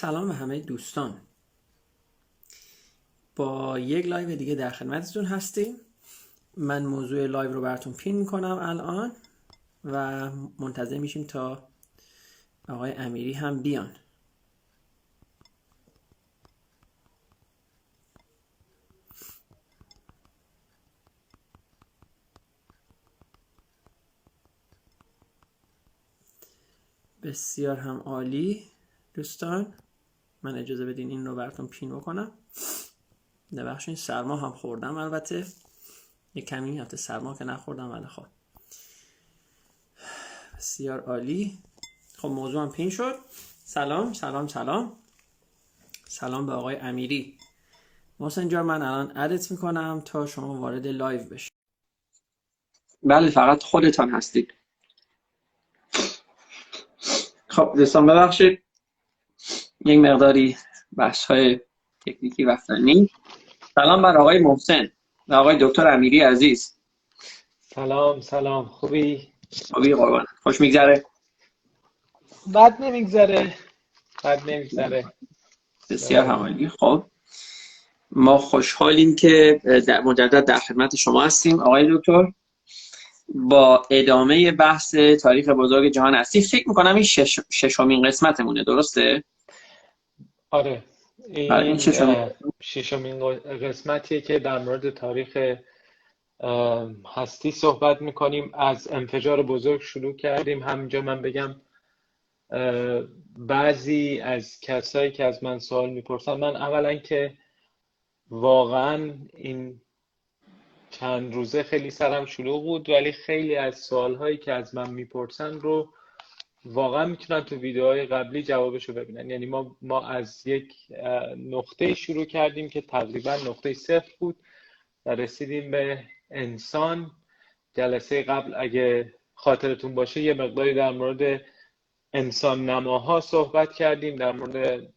سلام به همه دوستان. با یک live دیگه در خدمتتون هستیم. من موضوع live رو براتون pin می‌کنم الان و منتظر میشیم تا آقای امیری هم بیان. بسیار هم عالی دوستان. من اجازه بدین این رو براتون پین بکنم. ببخشید سرما هم خوردم البته. یه کمی حتی سرما که نخوردم ولی خب. بسیار عالی. خب موضوع هم پین شد. سلام سلام سلام. سلام به آقای امیری. محسن جان من الان ادت می‌کنم تا شما وارد لایو بشید. بله فقط خودتان هستید. خب دوستان ببخشید. یک مقداری بحث های تکنیکی و فنی. سلام بر آقای محسن و آقای دکتر امیری عزیز. سلام سلام. خوبی؟ خوبی قربان. خوش میگذره. بد نمیگذره بد نمیگذره. بسیار همالی خب ما خوشحالیم که در مجدد در خدمت شما هستیم. آقای دکتر با ادامه بحث تاریخ بزرگ جهان هستی فکر می‌کنم این شش... ششمین قسمتمونه درسته؟ آره. این, بله، این ششمین. قسمتیه که در مورد تاریخ هستی صحبت می‌کنیم. از انفجار بزرگ شروع کردیم. همینجا من بگم بعضی از کسایی که از من سوال می‌پرسن من اولا که واقعا این چند روزه خیلی سرم شلوغ بود ولی خیلی از سوالهایی که از من می‌پرسن رو واقعا می‌تونن تو ویدیوهای قبلی جوابشو ببینن یعنی ما ما از یک نقطه شروع کردیم که تقریبا نقطه صفر بود و رسیدیم به انسان. جلسه قبل اگه خاطرتون باشه یه مقداری در مورد انسان نماها صحبت کردیم در مورد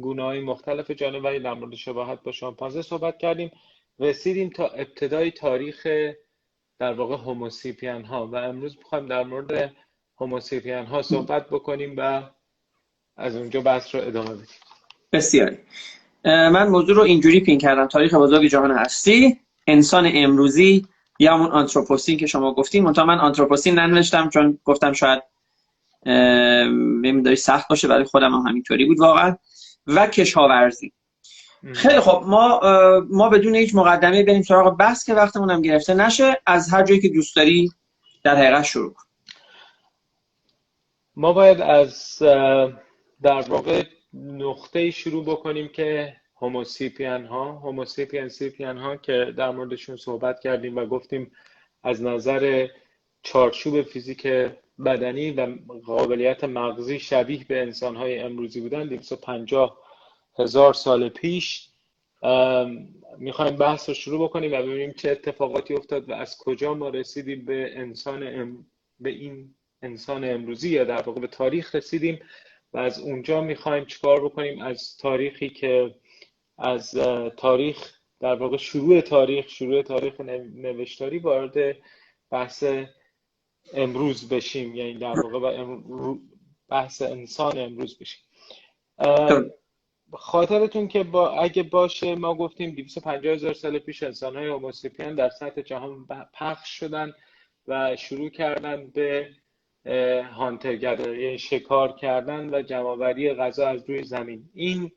گونه های مختلف جانوری در مورد شباهت با شامپانزه صحبت کردیم. رسیدیم تا ابتدای تاریخ در واقع هوموسیپین ها. و امروز می‌خوایم در مورد هوموسیپین ها صحبت بکنیم و از اونجا بحث رو ادامه بدیم. بسیار اه، من موضوع رو اینجوری پین کردم. تاریخ بزرگ جهان هستی انسان امروزی یا همون آنتروپوسین که شما گفتیم منتها من آنتروپوسین ننوشتم چون گفتم شاید نمیداری سخت باشه برای خودم هم همینطوری بود واقعا. و کشاورزی. خیلی خب ما ما بدون هیچ مقدمه بریم سراغ بحث که وقتمون هم گرفته نشه. از هر جایی که دوست داری در حقیقت شروع کن. ما باید از در واقع نقطه شروع بکنیم که هوموسیپین ها هوموسیپین سیپین ها که در موردشون صحبت کردیم و گفتیم از نظر چارچوب فیزیک بدنی و قابلیت مغزی شبیه به انسان های امروزی بودن 250 هزار سال پیش. می‌خوایم بحث رو شروع بکنیم و ببینیم چه اتفاقاتی افتاد و از کجا ما رسیدیم به انسان ام... به این انسان امروزی یا در واقع به تاریخ رسیدیم و از اونجا می‌خوایم چیکار بکنیم؟ از تاریخی که از تاریخ در واقع شروع تاریخ شروع تاریخ نو- نوشتاری وارد بحث امروز بشیم. یعنی در واقع بحث انسان امروز بشیم. خاطرتون که با اگه باشه ما گفتیم 250 هزار سال پیش انسان های در سطح جهان پخش شدن و شروع کردن به هانتر یعنی شکار کردن و جمعآوری غذا از روی زمین. این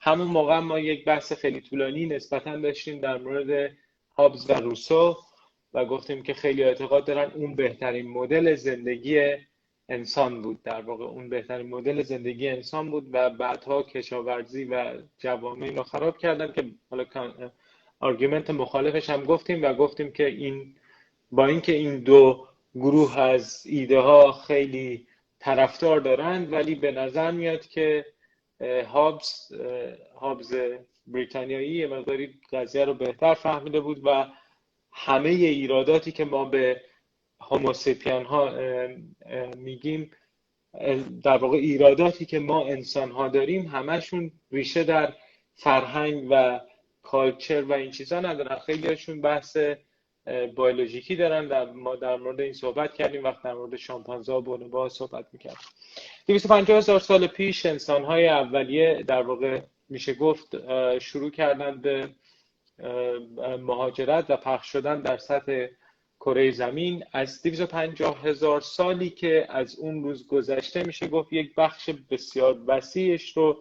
همون موقع ما یک بحث خیلی طولانی نسبتا داشتیم در مورد هابز و روسو و گفتیم که خیلی اعتقاد دارن اون بهترین مدل زندگی انسان بود. در واقع اون بهترین مدل زندگی انسان بود و بعدها کشاورزی و جوامع رو خراب کردن که حالا آرگومنت مخالفش هم گفتیم و گفتیم که این با اینکه این دو گروه از ایده ها خیلی طرفدار دارند ولی به نظر میاد که هابز هابز بریتانیایی مقداری قضیه رو بهتر فهمیده بود و همه ایراداتی که ما به هوموسیپین ها میگیم در واقع ایراداتی که ما انسان ها داریم همشون ریشه در فرهنگ و کالچر و این چیزا ندارن. خیلیشون بحث بیولوژیکی دارن در ما در مورد این صحبت کردیم وقت در مورد شامپانزه و بونوبا صحبت می‌کردیم. 250 هزار سال پیش انسان های اولیه در واقع میشه گفت شروع کردن به مهاجرت و پخش شدن در سطح کره زمین. از 250 هزار سالی که از اون روز گذشته میشه گفت یک بخش بسیار وسیعش رو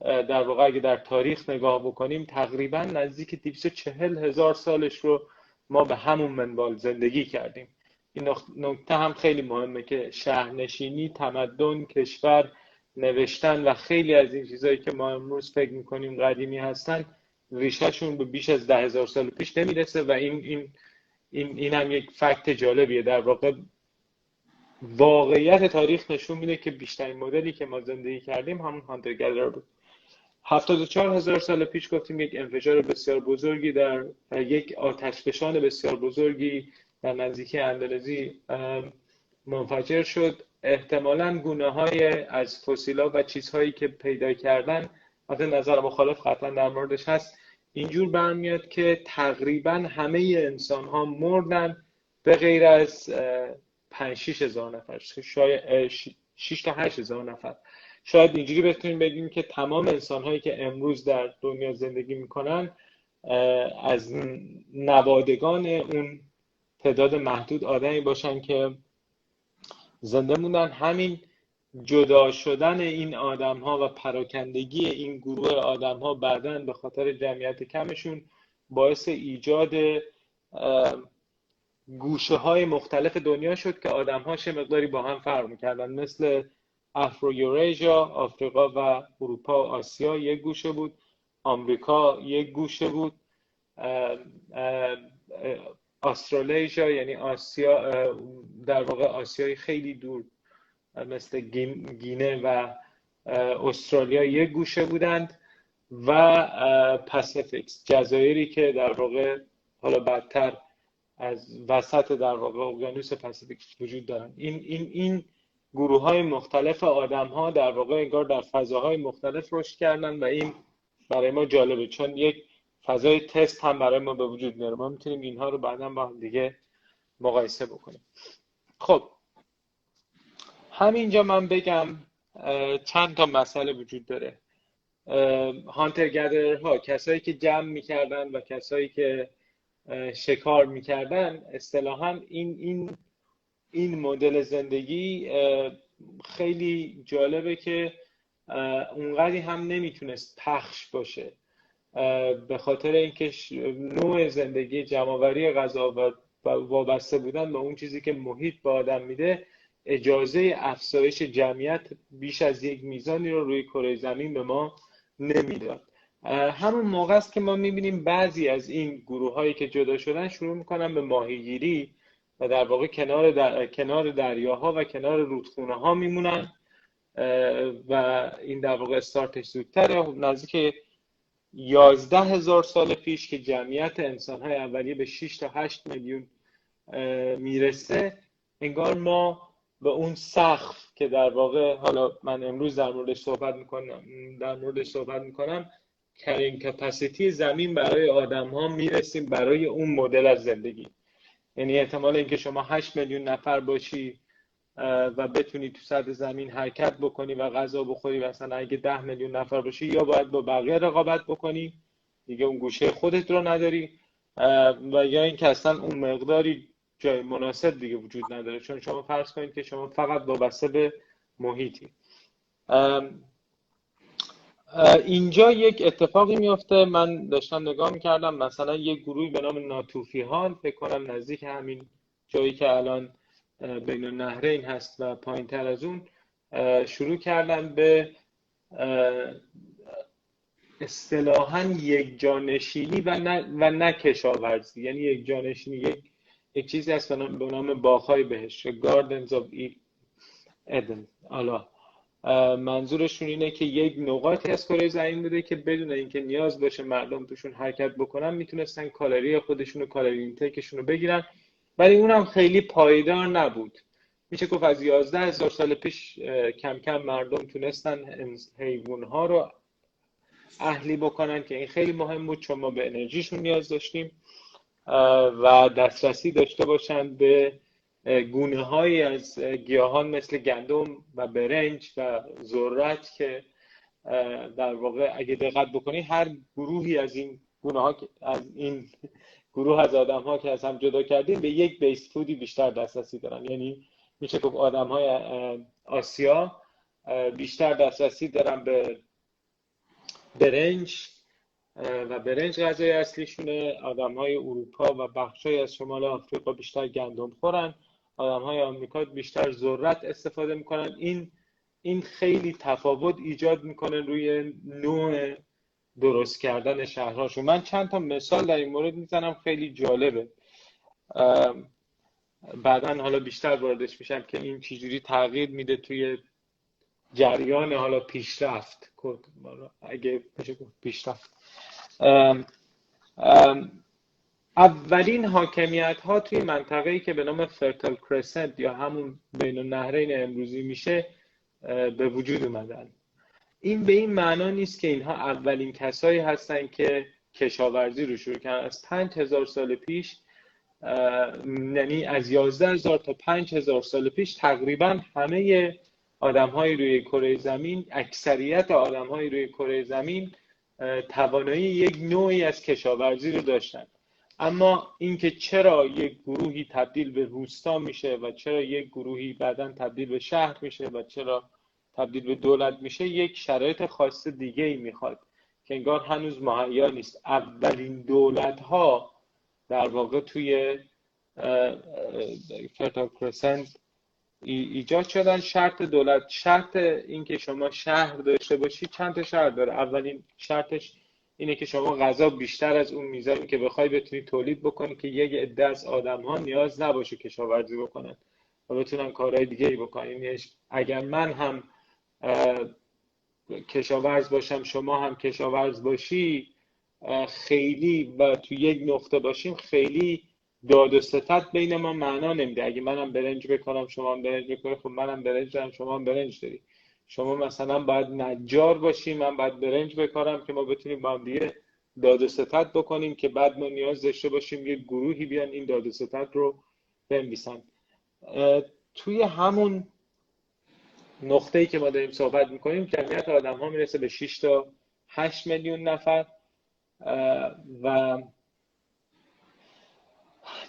در واقع اگه در تاریخ نگاه بکنیم تقریبا نزدیک 240 هزار سالش رو ما به همون منوال زندگی کردیم. این نکته هم خیلی مهمه که شهرنشینی تمدن کشور نوشتن و خیلی از این چیزهایی که ما امروز فکر می‌کنیم قدیمی هستن ریشهشون به بیش از ده هزار سال پیش نمی‌رسه و این, این, این, این هم یک فکت جالبیه. در واقع واقعیت تاریخ نشون میده که بیشترین مدلی که ما زندگی کردیم همون هانتر بود. 74 هزار سال پیش گفتیم یک انفجار بسیار بزرگی در یک آتشفشان بسیار بزرگی در نزدیکی اندلزی منفجر شد. احتمالا گونه های از فسیلا و چیزهایی که پیدا کردن از نظر مخالف قطعا در موردش هست. اینجور برمیاد که تقریبا همه انسان ها مردن به غیر از 5 6 هزار نفر شاید 6 تا 8 هزار نفر. شاید اینجوری بتونیم بگیم که تمام انسان هایی که امروز در دنیا زندگی می‌کنن از نوادگان اون تعداد محدود آدمی باشن که زنده موندن. همین جدا شدن این آدم ها و پراکندگی این گروه آدم ها بعدا به خاطر جمعیت کمشون باعث ایجاد گوشه های مختلف دنیا شد که آدم هاش مقداری با هم فرق می‌کردن. مثل افرو یوریژا آفریقا و اروپا و آسیا یک گوشه بود. آمریکا یک گوشه بود. استرالیژا یعنی آسیا در واقع آسیای خیلی دور مثل گینه و استرالیا یک گوشه بودند و پاسیفیکس جزایری که در واقع حالا بدتر از وسط در واقع اقیانوس پاسیفیک وجود دارن. این این این گروه های مختلف آدم ها در واقع انگار در فضاهای مختلف رشد کردن و این برای ما جالبه. چون یک فضای تست هم برای ما به وجود میاره. ما می‌تونیم اینها رو بعدا با هم دیگه مقایسه بکنیم. خب همینجا من بگم چند تا مسئله وجود داره. هانتر ها کسایی که جمع می‌کردن و کسایی که شکار می‌کردن اصطلاحا این این این مدل زندگی خیلی جالبه که اونقدری هم نمی‌تونست پخش باشه. به خاطر اینکه نوع زندگی جمعوری غذا و وابسته بودن به اون چیزی که محیط به آدم میده اجازه افزایش جمعیت بیش از یک میزانی رو روی کره زمین به ما نمی‌داد. همون موقع است که ما می‌بینیم بعضی از این گروه هایی که جدا شدن شروع می‌کنن به ماهیگیری و در واقع کنار, در... کنار دریاها و کنار رودخونه ها میمونن و این در واقع استارتش زودتره. نزدیک یازده هزار سال پیش که جمعیت انسان های اولیه به 6 تا 8 میلیون می‌رسه انگار ما به اون سقف که در واقع حالا من امروز در موردش صحبت می‌کنم در موردش صحبت می‌کنم کرین کپاسیتی زمین برای آدم ها می‌رسیم برای اون مدل از زندگی. یعنی احتمال اینکه شما 8 میلیون نفر باشی و بتونی تو سطح زمین حرکت بکنی و غذا بخوری مثلا اگه 10 میلیون نفر باشی یا باید با بقیه رقابت بکنی دیگه اون گوشه خودت رو نداری. و یا اینکه اصلا اون مقداری جای مناسب دیگه وجود نداره. چون شما فرض کنید که شما فقط وابسته به محیطی. اینجا یک اتفاقی میفته من داشتم نگاه می‌کردم. مثلا یک گروهی به نام ناتوفیهان فکر کنم نزدیک همین جایی که الان بین النهرین هست و پایین تر از اون شروع کردن به اصطلاحا یک جانشینی و نه, و نه کشاورزی. یعنی یک جانشینی یک, یک چیزی هست به نام باغهای بهشت Gardens of Eden. حالا منظورشون اینه که یک نقاطی از کره زمین بوده که بدون اینکه نیاز باشه مردم توشون حرکت بکنن می‌تونستن کالری خودشون و کالری اینتکشون رو بگیرن. ولی اونم خیلی پایدار نبود. میشه گفت از یازده هزار سال پیش کم کم مردم تونستن حیوان ها رو اهلی بکنن که این خیلی مهم بود. چون ما به انرژیشون نیاز داشتیم و دسترسی داشته باشند به گونه های از گیاهان مثل گندم و برنج و ذرت که در واقع اگه دقت بکنی هر گروهی از این گونه ها از این گروه از آدم ها که از هم جدا کردیم به یک بیس فودی بیشتر دسترسی دارن. یعنی میشه گفت آدم های آسیا بیشتر دسترسی دارن به برنج و برنج غذای اصلیشونه. آدم های اروپا و بخش از شمال آفریقا بیشتر گندم خورن. آدم های آمریکا بیشتر ذرت استفاده می‌کنن. این این خیلی تفاوت ایجاد می‌کنه روی نوع درست کردن شهرهاشون. من چند تا مثال در این مورد می‌زنم خیلی جالبه. بعدا حالا بیشتر واردش میشم که این چجوری تغییر میده توی جریان حالا پیشرفت. اگه پیشرفت. اولین حاکمیت ها توی منطقه ای که به نام فرتل کرسنت یا همون بین النهرین امروزی میشه به وجود اومدن. این به این معنا نیست که اینها اولین کسایی هستن که کشاورزی رو شروع کردن. از پنج هزار سال پیش یعنی از یازده هزار تا پنج هزار سال پیش تقریبا همه آدم های روی کره زمین اکثریت آدم های روی کره زمین توانایی یک نوعی از کشاورزی رو داشتن. اما اینکه چرا یک گروهی تبدیل به روستا میشه و چرا یک گروهی بعدا تبدیل به شهر میشه و چرا تبدیل به دولت میشه یک شرایط خاص دیگه ای می‌خواد که انگار هنوز مهیا نیست. اولین دولت ها در واقع توی فرتال کرسنت ایجاد شدن. شرط دولت شرط اینکه شما شهر داشته باشی چند تا شهر داره؟ اولین شرطش اینه که شما غذا بیشتر از اون میزانی که بخوای بتونی تولید بکنی که یک عده از آدم ها نیاز نباشه کشاورزی بکنن و بتونن کارهای دیگه ای بکنن. یعنی اگر من هم کشاورز باشم شما هم کشاورز باشی خیلی و تو یک نقطه باشیم خیلی داد و ستت بین ما معنا نمیده. اگه منم برنج بکنم شما هم برنج بکنی خب منم برنج دارم شما هم برنج داری. شما مثلا باید نجار باشی من باید برنج بکارم که ما بتونیم با هم دیگه داد و ستت بکنیم که بعد ما نیاز داشته باشیم یه گروهی بیان این داد و ستت رو بنویسن. توی همون نقطه‌ای که ما داریم صحبت می‌کنیم جمعیت آدم ها می‌رسه به 6 تا 8 میلیون نفر و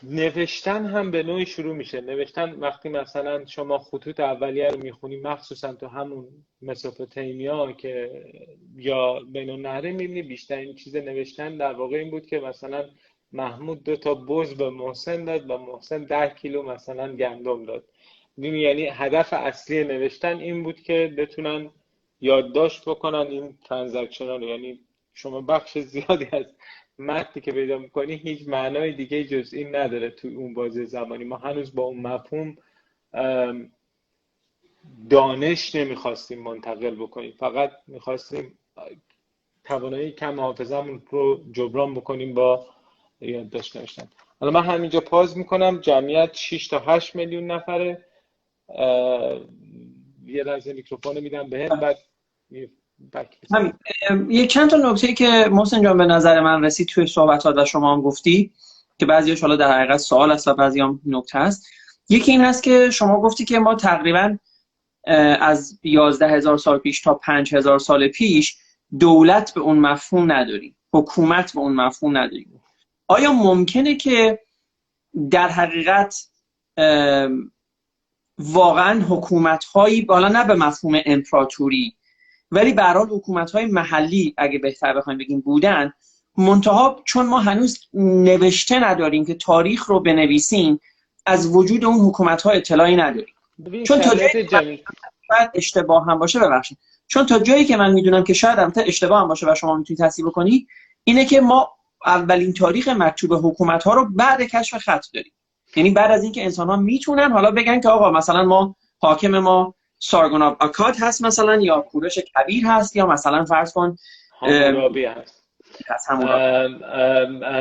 نوشتن هم به نوعی شروع میشه. نوشتن وقتی مثلا شما خطوط اولیه رو می‌خونی مخصوصا تو همون مسوپوتامیا که یا بین النهرین می‌بینی بیشترین چیز نوشتن در واقع این بود که مثلا محمود دو تا بز به محسن داد و محسن ده کیلو مثلا گندم داد. یعنی هدف اصلی نوشتن این بود که بتونن یادداشت بکنن این ترانزکشن رو. یعنی شما بخش زیادی از متنی که پیدا می‌کنی هیچ معنای دیگه جز این نداره تو اون بازی زمانی. ما هنوز با اون مفهوم دانش نمی‌خواستیم منتقل بکنیم. فقط می‌خواستیم توانایی کم حافظمون رو جبران بکنیم با یادداشت نوشتن حالا من همینجا پاز می‌کنم. جمعیت 6 تا 8 میلیون نفره. یه لحظه میکروفون میدم به بعد یه چند تا نکته که محسن جان به نظر من رسید توی صحبت و شما هم گفتی که بعضیش حالا در حقیقت سوال است و بعضی هم نکته هست یکی این هست که شما گفتی که ما تقریبا از 11 هزار سال پیش تا 5 هزار سال پیش دولت به اون مفهوم نداریم. حکومت به اون مفهوم نداریم. آیا ممکنه که در حقیقت واقعا حکومت هایی بالا نه به مفهوم امپراتوری ولی به حال حکومت های محلی اگه بهتر بخوایم بگیم بودن منتها چون ما هنوز نوشته نداریم که تاریخ رو بنویسیم از وجود اون حکومت ها اطلاعی نداریم. چون تا جایی اشتباه هم باشه ببخشید. چون تا جایی که من می‌دونم که شاید هم اشتباه هم باشه و شما می‌تونید تصحیح بکنید اینه که ما اولین تاریخ مکتوب حکومت ها رو بعد کشف خط داریم. یعنی بعد از اینکه انسان ها می‌تونن حالا بگن که آقا مثلا ما حاکم ما سارگون آکاد هست مثلا یا کورش کبیر هست یا مثلا فرض کن هست.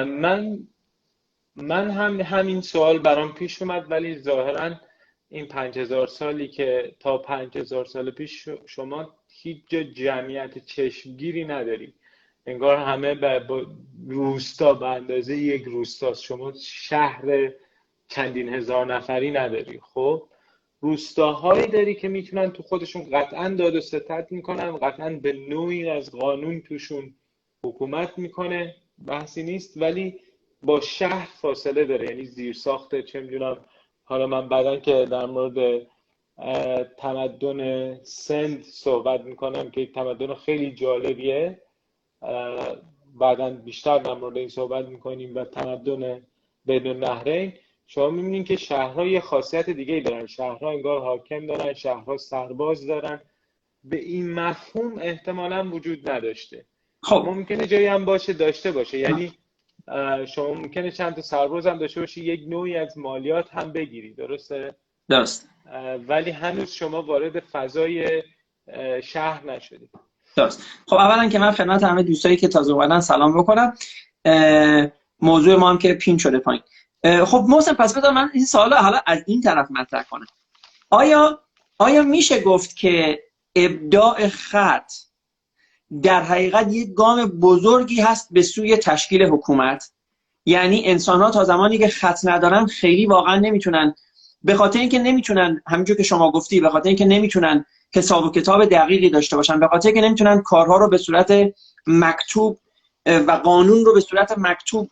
من من هم همین سوال برام پیش اومد ولی ظاهرا این پنج هزار سالی که تا پنج هزار سال پیش شما هیچ جمعیت چشمگیری نداری. انگار همه با روستا به اندازه یک روستاست. شما شهر چندین هزار نفری نداری. خب؟ روستاهایی داری که می‌تونن تو خودشون قطعا داد و ستت می‌کنن قطعا به نوعی از قانون توشون حکومت می‌کنه بحثی نیست ولی با شهر فاصله داره یعنی زیر ساخته چه می‌دونم. حالا من بعدا که در مورد تمدن سند صحبت می‌کنم که یک تمدن خیلی جالبیه. بعدا بیشتر در مورد این صحبت می‌کنیم و تمدن بدون نهرین شما می‌بینید که شهرها یه خاصیت دیگه دارن. شهرها انگار حاکم دارن شهرها سرباز دارن. به این مفهوم احتمالا وجود نداشته. خب. ممکنه جایی هم باشه داشته باشه. یعنی شما ممکنه چند تا سرباز هم داشته باشی یک نوعی از مالیات هم بگیری. درسته؟ درست. ولی هنوز شما وارد فضای شهر نشدید. درست. خب اولا که من خدمت همه دوستایی که تازه اومدن سلام بکنم. موضوع ما هم که پین شده پایین. خب محسن پس بذار من این سوال حالا از این طرف مطرح کنم. آیا آیا میشه گفت که ابداع خط در حقیقت یک گام بزرگی هست به سوی تشکیل حکومت؟ یعنی انسان ها تا زمانی که خط ندارن خیلی واقعا نمی‌تونن به خاطر اینکه نمی‌تونن همینجور که شما گفتی به خاطر اینکه نمی‌تونن حساب و کتاب دقیقی داشته باشن به خاطر اینکه نمی‌تونن کارها رو به صورت مکتوب و قانون رو به صورت مکتوب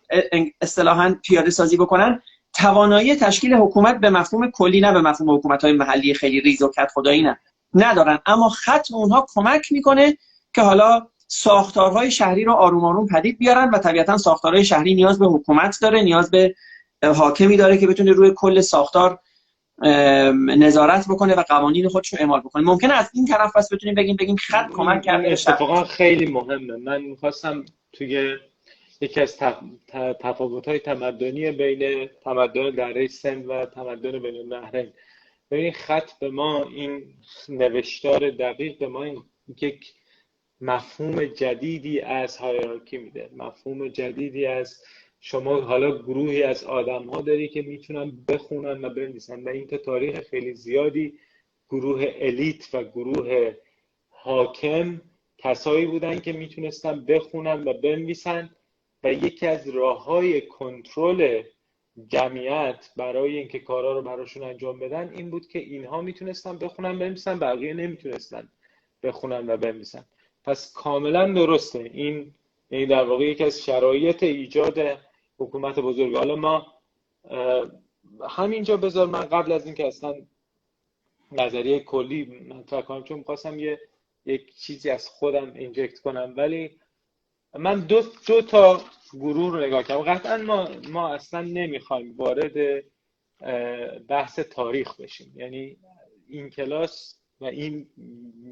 اصطلاحا پیاده سازی بکنن توانایی تشکیل حکومت به مفهوم کلی نه به مفهوم حکومت های محلی خیلی ریز و کت خدایی نه ندارن. اما خط اونها کمک می‌کنه که حالا ساختارهای شهری رو آروم آروم پدید بیارن و طبیعتا ساختارهای شهری نیاز به حکومت داره نیاز به حاکمی داره که بتونه روی کل ساختار نظارت بکنه و قوانین خودش رو اعمال بکنه. ممکنه از این طرف پس بتونیم بگیم بگیم خط کمک کرده اتفاقا خیلی مهمه. من می‌خواستم توی یکی از تفاوت های تمدنی بین تمدن دره سند و تمدن بین النهرین. ببین خط به ما این نوشتار دقیق به ما یک مفهوم جدیدی از هایرارکی میده. مفهوم جدیدی از شما حالا گروهی از آدم ها داری که می‌تونن بخونن و بنویسن. و این تاریخ خیلی زیادی گروه الیت و گروه حاکم کسایی بودن که می‌تونستن بخونن و بنویسن و یکی از راه های کنترل جمعیت برای اینکه کارا رو براشون انجام بدن این بود که اینها می‌تونستن بخونن بنویسن بقیه نمی‌تونستن بخونن و بنویسن. پس کاملا درسته. این این در واقع یکی از شرایط ایجاد حکومت بزرگ. حالا ما همینجا بذار من قبل از اینکه اصلا نظریه کلی مطرح کنم چون می‌خواستم یه یک چیزی از خودم اینجکت کنم. ولی من دو, دو تا گروه رو نگاه کردم. قطعا ما, ما اصلا نمی‌خوایم وارد بحث تاریخ بشیم. یعنی این کلاس و این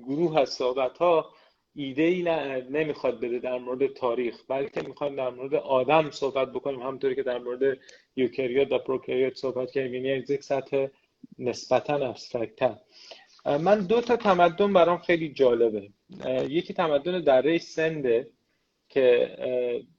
گروه از صحبت ها ایده ای نمی‌خواد بده در مورد تاریخ بلکه می‌خوایم در مورد آدم صحبت بکنیم همطوری که در مورد یوکریوت و پروکریوت صحبت کردیم. یعنی یک سطح نسبتا ابسترکتر. من دو تا تمدن برام خیلی جالبه. یکی تمدن دره سنده که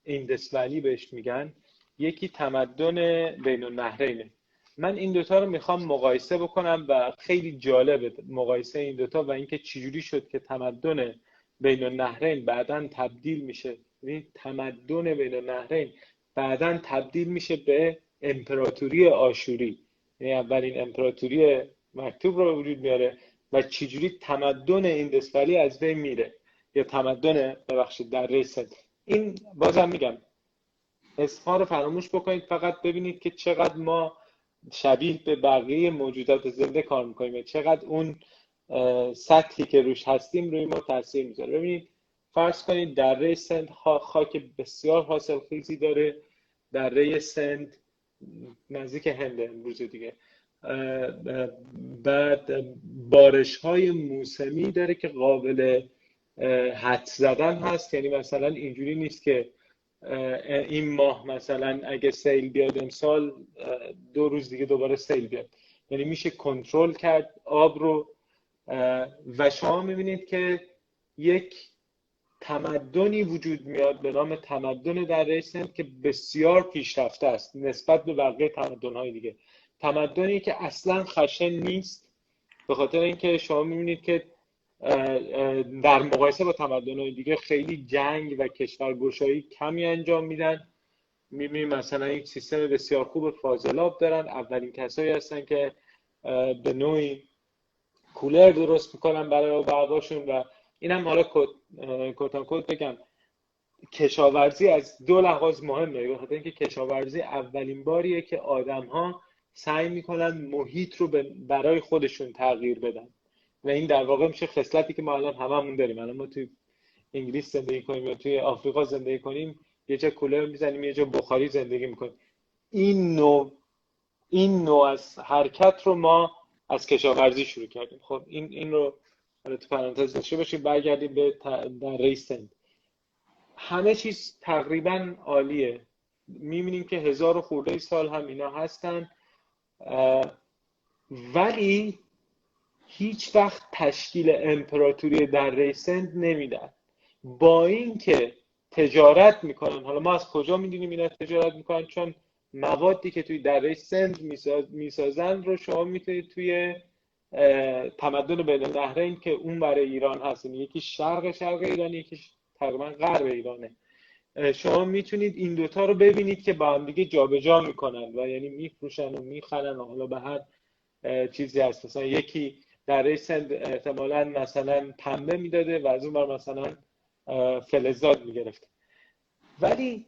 ایندس ولی بهش میگن. یکی تمدن بین النهرینه من این دوتا رو می‌خوام مقایسه بکنم و خیلی جالبه مقایسه این دوتا و اینکه چجوری شد که تمدن بین النهرین بعدا تبدیل میشه. یعنی تمدن بین النهرین بعدا تبدیل میشه به امپراتوری آشوری. یعنی اولین امپراتوری مکتوب رو وجود میاره. و چجوری تمدن این دسپلی از بین میره؟ یا تمدن ببخشید در ریست این بازم میگم اسمها رو فراموش بکنید فقط ببینید که چقدر ما شبیه به بقیه موجودات زنده کار می‌کنیم چقدر اون سطحی که روش هستیم روی ما تاثیر می‌ذاره. ببینید فرض کنید دره سند خاک بسیار حاصل خیزی داره دره سند نزدیک هند امروز دیگه. بعد بارش های موسمی داره که قابل حد زدن هست. یعنی مثلا اینجوری نیست که این ماه مثلا اگه سیل بیاد امسال دو روز دیگه دوباره سیل بیاد. یعنی میشه کنترل کرد آب رو. و شما می‌بینید که یک تمدنی وجود میاد به نام تمدن در سند که بسیار پیشرفته است نسبت به بقیه تمدن دیگه. تمدنی که اصلا خشن نیست به خاطر اینکه شما می‌بینید که در مقایسه با تمدن دیگه خیلی جنگ و کشورگشایی کمی انجام میدن. می‌بینیم مثلا یک سیستم بسیار خوب فاضلاب دارن. اولین کسایی هستن که به نوعی کولر درست می‌کنن برای برقاشون و اینم حالا کتان کد بگم. کشاورزی از دو لحاظ مهمه. به خاطر اینکه کشاورزی اولین باریه که آدم ها سعی می‌کنن محیط رو برای خودشون تغییر بدن. و این در واقع میشه خصلتی که ما الان هممون داریم. الان ما توی انگلیس زندگی کنیم یا توی آفریقا زندگی کنیم یه جا کولر می‌زنیم یه جا بخاری زندگی می‌کنیم. این نوع این نوع از حرکت رو ما از کشاورزی شروع کردیم. خب این این رو تو پرانتز داشته باشیم برگردیم به در ریسند همه چیز تقریبا عالیه. می‌بینیم که هزار و خورده سال هم اینا هستن. ولی هیچ وقت تشکیل امپراتوری در ریسند نمیدن. با اینکه تجارت می‌کنن حالا ما از کجا می‌دونیم اینا تجارت می‌کنن؟ چون موادی که توی دره سند می‌سازن رو شما می‌تونید توی تمدن بین النهرین که اون برای ایران هست یعنی یکی شرق شرق ایران یکی تقریبا غرب ایرانه. شما می‌تونید این دوتا رو ببینید که با هم دیگه جابجا می‌کنن و یعنی میفروشن و می‌خرن حالا به هر چیزی هست. مثلا یکی در سند احتمالا مثلا پنبه می‌داده و از اون بر مثلا فلزات می‌گرفت ولی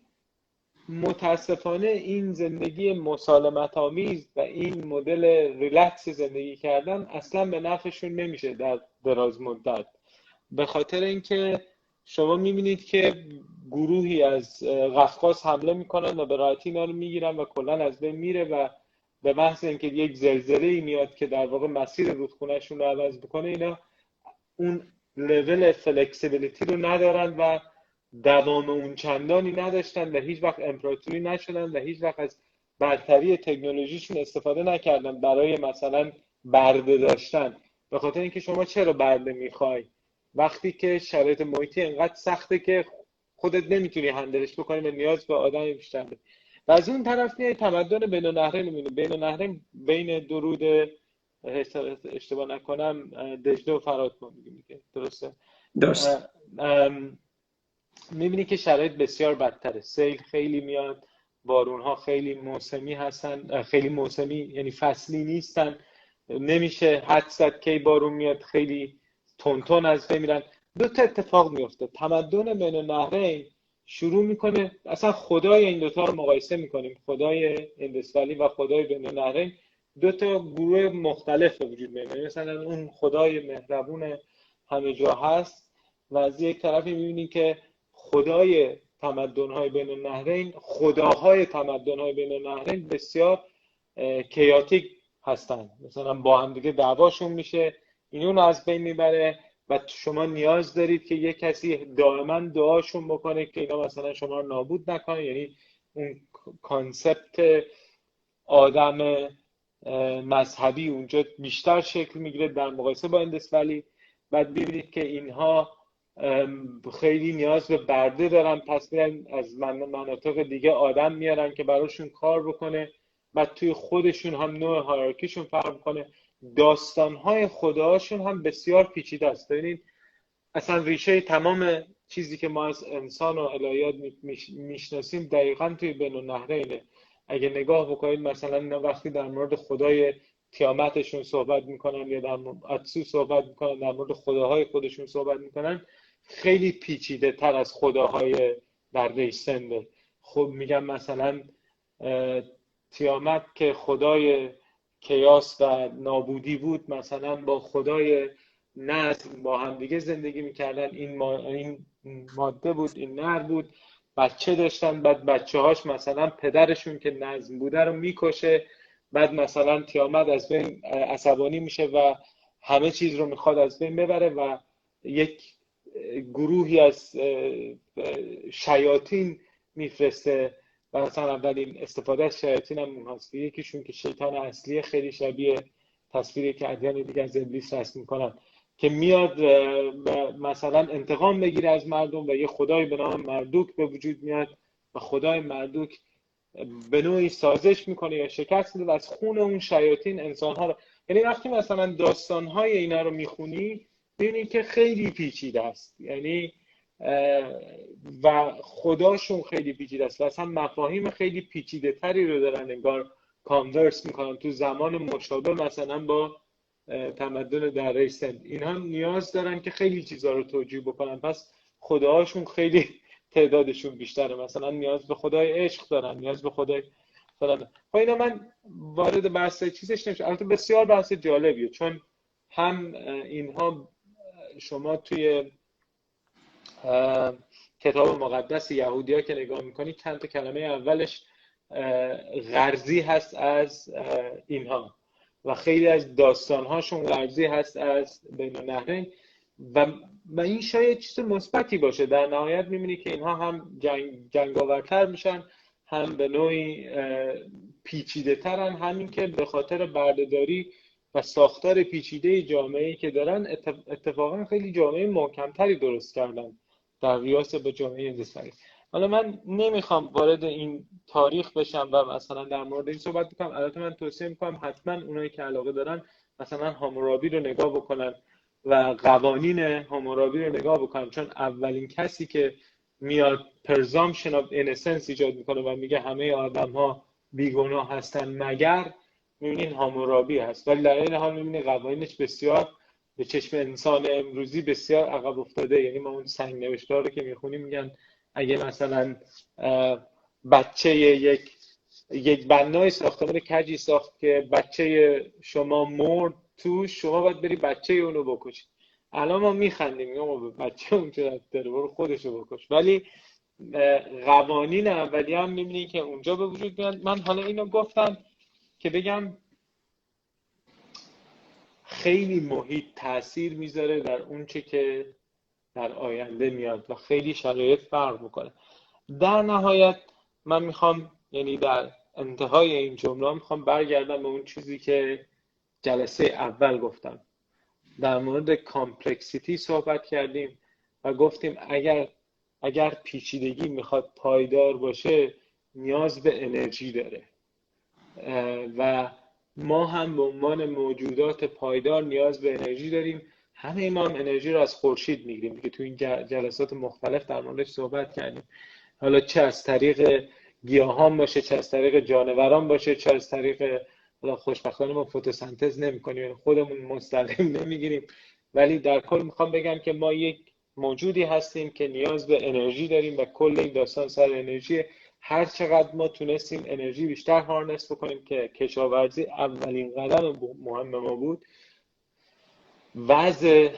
متاسفانه این زندگی مسالمت آمیز و این مدل ریلکس زندگی کردن اصلا به نفعشون نمیشه در دراز مدت. به خاطر اینکه شما می‌بینید که گروهی از قفقاز حمله می‌کنن و به راحتی اینا رو می‌گیرن و کلا از بین میره و به محض اینکه یک زلزله ای میاد که در واقع مسیر رودخونهشون رو عوض بکنه اینا اون لول فلکسیبیلیتی رو ندارن و دوام اون چندانی نداشتن و هیچ وقت امپراتوری نشدن و هیچ وقت از برتری تکنولوژیشون استفاده نکردن برای مثلا برده داشتن. به خاطر اینکه شما چرا برده می‌خوای؟ وقتی که شرایط محیطی انقدر سخته که خودت نمی‌تونی هندلش بکنی و نیاز به آدم بیشتر و از اون طرف میای تمدن بین النهرین می‌بینی. بین النهرین بین درود اشتباه نکنم دجله و فرات ما میگیم درسته؟ درست می‌بینی که شرایط بسیار بدتره. سیل خیلی میاد بارون ها خیلی موسمی هستن خیلی موسمی یعنی فصلی نیستن. نمیشه حد زد کی بارون میاد خیلی تون از بین میرن. دو تا اتفاق میفته تمدن بین النهرین شروع می‌کنه. اصلا خدای این دوتا رو مقایسه می‌کنیم. خدای اندسوالی و خدای بین النهرین دو تا گروه مختلف وجود میاد یعنی مثلا اون خدای مهربون همه جا هست و از یک طرفی می‌بینیم که خدای تمدن های بین النهرین خداهای تمدن های بین النهرین بسیار کیاتیک هستن. مثلا با هم دیگه دعواشون میشه. این اون از بین می‌بره. و شما نیاز دارید که یه کسی دائما دعاشون بکنه که اینا مثلا شما رو نابود نکنه یعنی اون concept آدم مذهبی اونجا بیشتر شکل می‌گیره در مقایسه با ایندس ولی. بعد ببینید که اینها خیلی نیاز به برده دارن. پس میرن از مناطق دیگه آدم میارن که براشون کار بکنه. بعد توی خودشون هم نوع hierarchy شون فرق کنه داستانهای خداهاشون هم بسیار پیچیده است. ببینید اصلا ریشه تمام چیزی که ما از انسان و الهیات می‌شناسیم دقیقا توی بین النهرینه اگه نگاه بکنید مثلا وقتی در مورد خدای تیامتشون صحبت می‌کنن یا در مورد صحبت می‌کنن در مورد خداهای خودشون صحبت می‌کنن خیلی پیچیده تر از خداهای در ریسنده خب میگم مثلا تیامت که خدای کیاس و نابودی بود. مثلا با خدای نظم با همدیگه زندگی می‌کردن. این, این ماده بود این نر بود. بچه داشتن بعد بچه هاش مثلا پدرشون که نظم بوده رو می‌کشه. بعد مثلا تیامت از بین عصبانی میشه و همه چیز رو می‌خواد از بین ببره و یک گروهی از شیاطین میفرسته. و مثلا اولین استفاده از شیاطین هم هست. یکیشون که شیطان اصلی خیلی شبیه تصویری که ادیان دیگه از ابلیس رسم می‌کنن که میاد مثلا انتقام بگیره از مردم و یه خدای به نام مردوک به وجود میاد و خدای مردوک به نوعی سازش می‌کنه یا شکست میده و از خون اون شیاطین انسان ها رو یعنی وقتی مثلا داستان های اینا رو می‌خونی ببینید که خیلی پیچیده است. یعنی و خداشون خیلی پیچیده است. و اصلا مفاهیم خیلی پیچیده تری رو دارن انگار کانورس می‌کنن. تو زمان مشابه مثلا با تمدن در سند. اینها نیاز دارن که خیلی چیزها رو توجیه بکنن. پس خداهاشون خیلی تعدادشون بیشتره. مثلا نیاز به خدای عشق دارن نیاز به خدای فلان. خب اینا من وارد بحث چیزش نمیشه البته بسیار بحث جالبیه. چون هم اینها شما توی کتاب مقدس یهودی که نگاه می‌کنی چند تا کلمه اولش غرزی هست از اینها. و خیلی از داستانهاشون غرزی هست از بین النهرین. و, و این شاید چیز مثبتی باشه. در نهایت می‌بینی که اینها هم جنگ جنگاورتر میشن هم به نوعی پیچیده ترن همین که به خاطر بردهداری و ساختار پیچیده جامعه که دارن اتفاقا خیلی جامعه محکمتری درست کردن. در ریاس به جامعه انگلیسی حالا من نمی‌خوام وارد این تاریخ بشم و مثلا در مورد این صحبت بکنم. البته من توصیه می‌کنم حتما اونایی که علاقه دارن مثلا هامورابی رو نگاه بکنن و قوانین هامورابی رو نگاه بکنن. چون اولین کسی که میاد presumption of innocence ایجاد می‌کنه و میگه همه آدم ها بیگناه هستن مگر می‌بینین حمورابی هست. ولی در عین حال می‌بینین قوانینش بسیار به چشم انسان امروزی بسیار عقب افتاده. یعنی ما اون سنگ نوشتار رو که می‌خونیم میگن اگه مثلا بچه یک یک بنای ساختمان کجی ساخت که بچه شما مرد تو شما باید بری بچه اونو بکشی. الان ما میخندیم میگم بچه اون چه داره؟ برو خودشو بکش. ولی قوانین اولی هم می‌بینی که اونجا به وجود میاد. من حالا اینو گفتم که بگم خیلی محیط تاثیر می‌ذاره در اون چه که در آینده میاد و خیلی شرایط فرق می‌کنه. در نهایت من می‌خوام یعنی در انتهای این جمله می‌خوام برگردم به اون چیزی که جلسه اول گفتم. در مورد کامپلکسیتی صحبت کردیم و گفتیم اگر اگر پیچیدگی می‌خواد پایدار باشه نیاز به انرژی داره. و ما هم به عنوان موجودات پایدار نیاز به انرژی داریم. همه ما هم انرژی رو از خورشید می‌گیریم. که تو این جلسات مختلف در موردش صحبت کردیم. حالا چه از طریق گیاهان باشه چه از طریق جانوران باشه چه از طریق حالا خوشبختانه ما فتوسنتز نمی‌کنیم یعنی خودمون مستقیم نمی‌گیریم. ولی در کل می‌خوام بگم که ما یک موجودی هستیم که نیاز به انرژی داریم و کل این داستان سر انرژی هر چقدر ما تونستیم انرژی بیشتر هارنس بکنیم که کشاورزی اولین قدم مهم ما بود وضع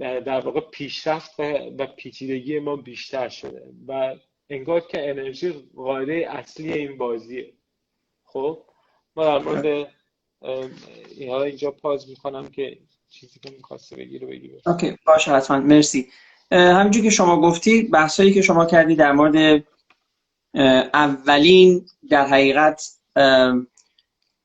در واقع پیشرفت و پیچیدگی ما بیشتر شده و انگار که انرژی قاعده اصلی این بازیه. خب ما در مورد اینجا پاز می‌کنم که چیزی که می‌خواسته بگی رو بگی اوکی باشه حتما. مرسی. همینجور که شما گفتی بحثایی که شما کردی در مورد اولین در حقیقت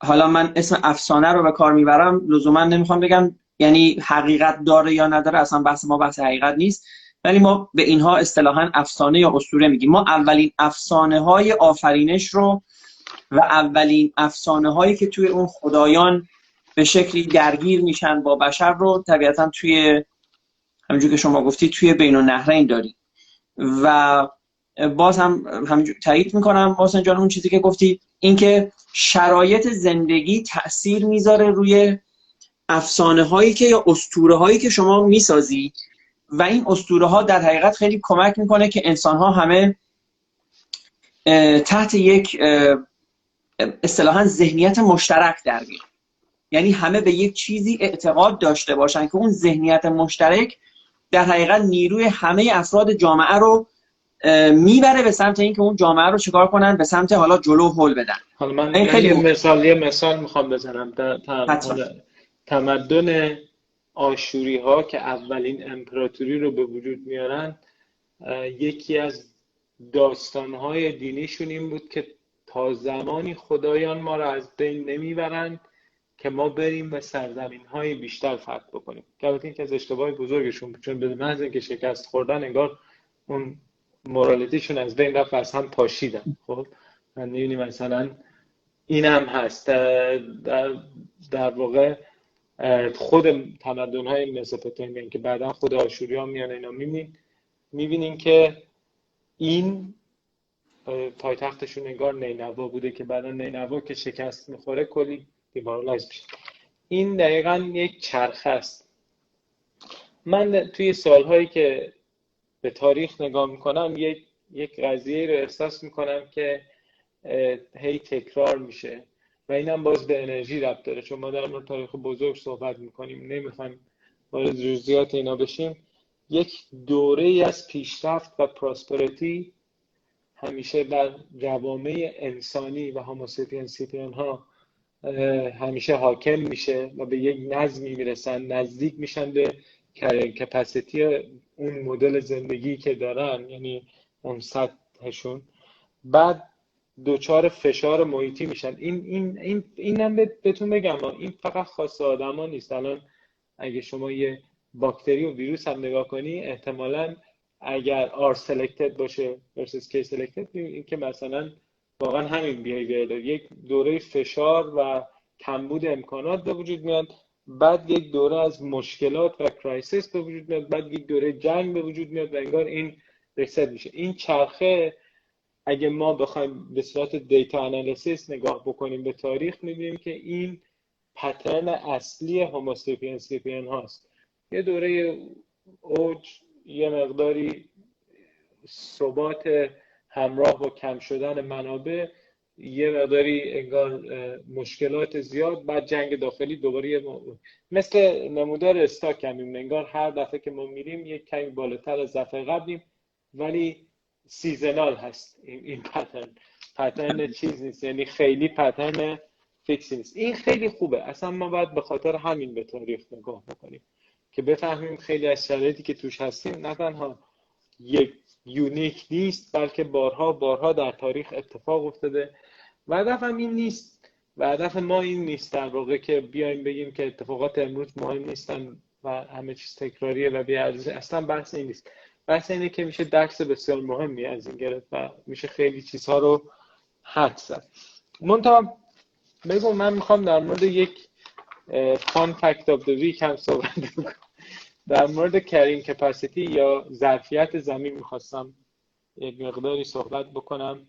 حالا من اسم افسانه رو به کار می‌برم لزوما نمی‌خوام بگم یعنی حقیقت داره یا نداره اصلا بحث ما بحث حقیقت نیست. ولی ما به اینها اصطلاحا افسانه یا اسطوره میگیم. ما اولین افسانه های آفرینش رو و اولین افسانه هایی که توی اون خدایان به شکلی درگیر میشن با بشر رو طبیعتا توی همونجور که شما گفتی توی بین النهرین داریم. و باز هم همینجور تایید می‌کنم. حسین جان اون چیزی که گفتی اینکه شرایط زندگی تاثیر می‌ذاره روی افسانه هایی که یا اسطوره هایی که شما می‌سازی و این اسطوره ها در حقیقت خیلی کمک می‌کنه که انسان ها همه تحت یک اصطلاحا ذهنیت مشترک در یعنی همه به یک چیزی اعتقاد داشته باشن که اون ذهنیت مشترک در حقیقت نیروی همه افراد جامعه رو می‌بره به سمت اینکه اون جامعه رو چیکار کنن؟ به سمت حالا جلو هل بدن. حالا من خیلی مثال یه مثال می‌خوام بزنم. تمدن آشوری ها که اولین امپراتوری رو به وجود میارن یکی از داستان های دینیشون این بود که تا زمانی خدایان ما را از بین نمی‌برند که ما بریم و سرزمین های بیشتر فتح بکنیم. که البته این از اشتباه بزرگشون چون به محض اینکه شکست خوردن انگار اون مورالیتیشون از بین رفت از هم پاشیدن. خب؟ من می‌بینیم مثلا این هم هست. در, در واقع خود تمدن های مسوپوتامیا که بعدا خود آشوری ها میان اینا می‌بینین که این پایتختشون انگار نینوا بوده که بعدا نینوا که شکست می‌خوره کلی دیمارالایز میشه. این دقیقا یک چرخ است. من توی سالهایی که به تاریخ نگاه می‌کنم یک یک قضیه رو احساس می‌کنم که هی تکرار میشه و اینم باز به انرژی ربط داره. چون ما در مورد تاریخ بزرگ صحبت می‌کنیم نمی‌خوایم وارد جزئیات اینا بشیم. یک دوره از پیشرفت و پراسپریتی همیشه بر جوامع انسانی و هاموسیپین سیپین ها همیشه حاکم میشه و به یک نظمی می‌رسن نزدیک میشن به کپاسیتی اون مدل زندگی که دارن یعنی اون سطحشون. بعد دوچار فشار محیطی میشن. این این این اینم بهتون بگم این فقط خاص آدما نیست. الان اگه شما یه باکتری و ویروس هم نگاه کنی احتمالا اگر آر سلکتد باشه versus کی سلکتد این که مثلا واقعا همین behavior یک دوره فشار و کمبود امکانات به وجود میاد. بعد یک دوره از مشکلات و crisis به وجود میاد بعد یک دوره جنگ به وجود میاد و انگار این reset میشه. این چرخه اگه ما بخوایم به صورت data analysis نگاه بکنیم به تاریخ می‌بینیم که این pattern اصلی Homo sapiens sapiens هاست. یه دوره اوج یه مقداری ثبات همراه با کم شدن منابع یه مقداری انگار مشکلات زیاد بعد جنگ داخلی دوباره مثل نمودار stock همیم انگار هر دفعه که ما میریم یک کمی بالاتر از دفعه قبلیم ولی seasonal هست. این, این pattern pattern چیز نیست. یعنی خیلی pattern fix نیست. این خیلی خوبه. اصلا ما باید به خاطر همین به تاریخ نگاه بکنیم که بفهمیم خیلی از شرایطی که توش هستیم نه تنها یک یونیک نیست بلکه بارها بارها در تاریخ اتفاق افتاده. و هدف هم این نیست. و هدف ما این نیست در واقع که بیایم بگیم که اتفاقات امروز مهم نیستن و همه چیز تکراریه و بیارزه اصلا بحث این نیست. بحث اینه که میشه درس بسیار مهمی از این گرفت و میشه خیلی چیزها رو حد زد. منتها بگو من می‌خوام در مورد یک fun fact of week هم صحبت کنم در مورد carrying capacity یا ظرفیت زمین می‌خواستم یک مقداری صحبت بکنم.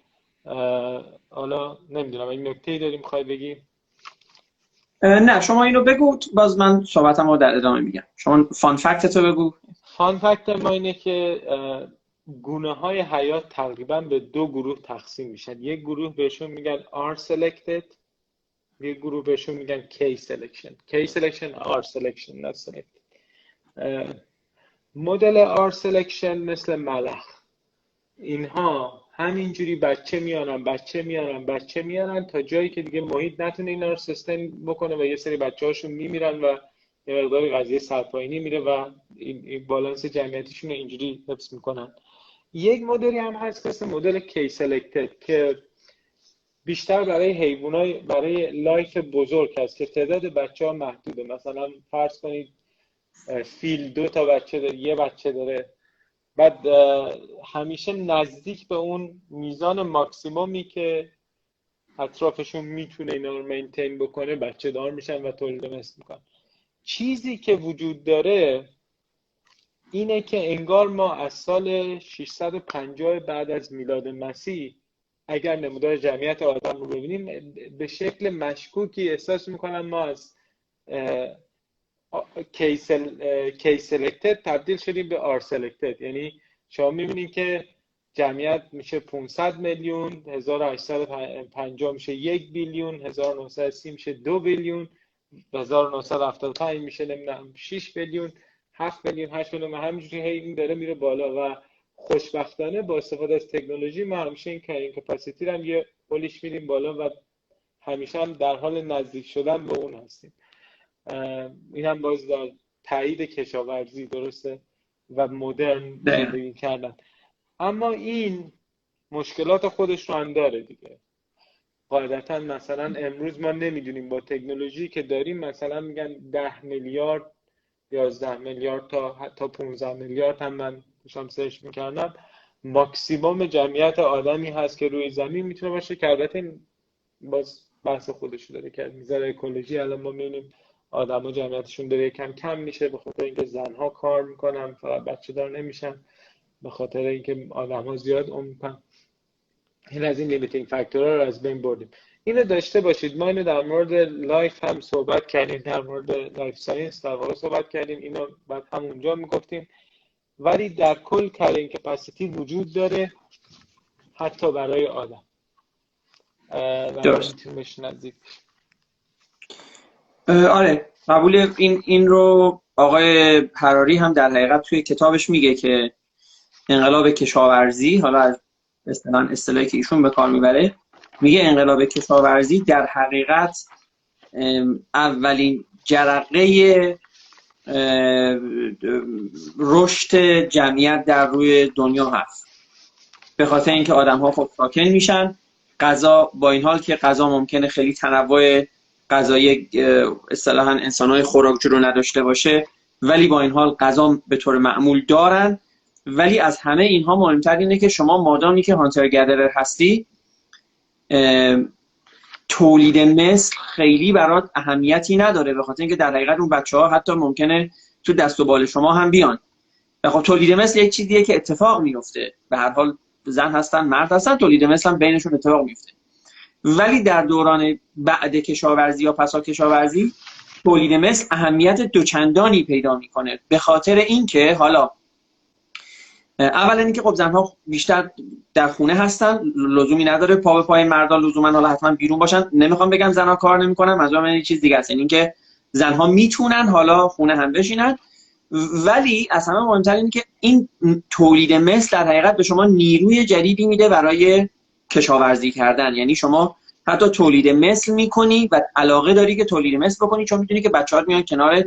حالا نمی‌دونم این نکته داریم می‌خوای بگی؟ نه شما اینو بگو باز من صحبتم رو در ادامه میگم. شما fun fact تو بگو. fun fact ما اینه که گونه های حیات تقریبا به دو گروه تقسیم میشن. یک گروه بهشون میگن R selected یک گروه بهشون میگن K selection. K selection R selection not selected. مدل R selection مثل ملخ. اینها همینجوری بچه میارن بچه میارن بچه میارن تا جایی که دیگه محیط نتونه اینا رو سیستم بکنه و یه سری بچه هاشون میمیرن و یه مقدار قضیه سرپایینی میره و این بالانس جمعیتیشون رو اینجوری حفظ می‌کنن. یک مدلی هم هست مثل مدل کی سلکتد که بیشتر برای حیوانای برای life بزرگ هست که تعداد بچه ها محدوده. مثلا فرض کنید فیل دو تا بچه داره یه بچه داره. بعد همیشه نزدیک به اون میزان ماکسیمومی که اطرافشون می‌تونه اینا رو maintain بکنه بچه دار میشن و تولید مثل می‌کنن. چیزی که وجود داره اینه که انگار ما از سال 650 بعد از میلاد مسیح اگر نمودار جمعیت آدم رو ببینیم به شکل مشکوکی احساس می‌کنم ما از کی سلکتد تبدیل شدیم به آر سلکتد یعنی شما می‌بینید که جمعیت میشه 500 میلیون 1850 میشه یک بیلیون 1930 میشه دو بیلیون 1975 میشه نمی‌دونم 6 بیلیون 7 میلیون 8 میلیون همینجوری هی این داره میره بالا. و خوشبختانه با استفاده از تکنولوژی ما همیشه این کرینگ کپاسیتی هم یه پولیش میریم بالا و همیشه هم در حال نزدیک شدن به اون هستیم. این هم باز در تایید کشاورزی درسته؟ و مدرن زندگی کردن. اما این مشکلات خودش رو هم داره دیگه. قاعدتا مثلا امروز ما نمی‌دونیم با تکنولوژی که داریم مثلا میگن ده میلیارد 11 میلیارد تا تا 15 میلیارد هم من داشتم search می‌کردم. ماکسیموم جمعیت آدمی هست که روی زمین می‌تونه باشه که البته باز بحث خودش داره که می‌ذاره اکولوژی الان ما می‌بینیم آدما جمعیتشون داره کم کم میشه به خاطر اینکه زنها کار می‌کنن فقط بچه دار نمیشن به خاطر اینکه آدم ها زیاد اون این از این limiting factor ها رو از بین بردیم. اینو داشته باشید. ما اینو در مورد life هم صحبت کردیم در مورد life science در واقع صحبت کردیم. اینو بعد همونجا می‌گفتیم. ولی در کل کلین کپاسیتی وجود داره حتی برای آدم. درست. آره قبول این این رو آقای پراری هم در حقیقت توی کتابش میگه که انقلاب کشاورزی حالا از اصطلاح اصطلاحی که ایشون به کار می‌بره میگه انقلاب کشاورزی در حقیقت اولین جرقه رشد جمعیت در روی دنیا هست. به خاطر اینکه آدم ها خب ساکن میشن غذا با این حال که غذا ممکنه خیلی تنوع غذایی اصطلاحا انسان های خوراکجو رو نداشته باشه ولی با این حال غذا به طور معمول دارن. ولی از همه اینها مهمتر اینه که شما مادامی که هانتر گدرر هستی تولید مثل خیلی برات اهمیتی نداره به خاطر اینکه در حقیقت اون بچه ها حتی ممکنه تو دست و بال شما هم بیان. و خب تولید مثل یک چیزیه که اتفاق میفته به هر حال زن هستن مرد هستن تولید مثل هم بینشون اتفاق میفته ولی در دوران بعد کشاورزی یا پسا کشاورزی تولید مثل اهمیت دوچندانی پیدا می‌کنه. به خاطر اینکه حالا اولا اینکه خب زنها بیشتر در خونه هستن لزومی نداره پا به پای مردان لزوما حالا حتما بیرون باشن. نمی‌خوام بگم زنها کار نمی‌کنن منظورم این چیز دیگه است یعنی اینکه زنها می‌تونن حالا خونه هم بشینن. ولی از همه مهمتر اینه که این تولید مثل در حقیقت به شما نیروی جدیدی میده برای کشاورزی کردن. یعنی شما حتی تولید مثل می‌کنی و علاقه داری که تولید مثل بکنی چون می‌دونی که بچه‌ها میان کنار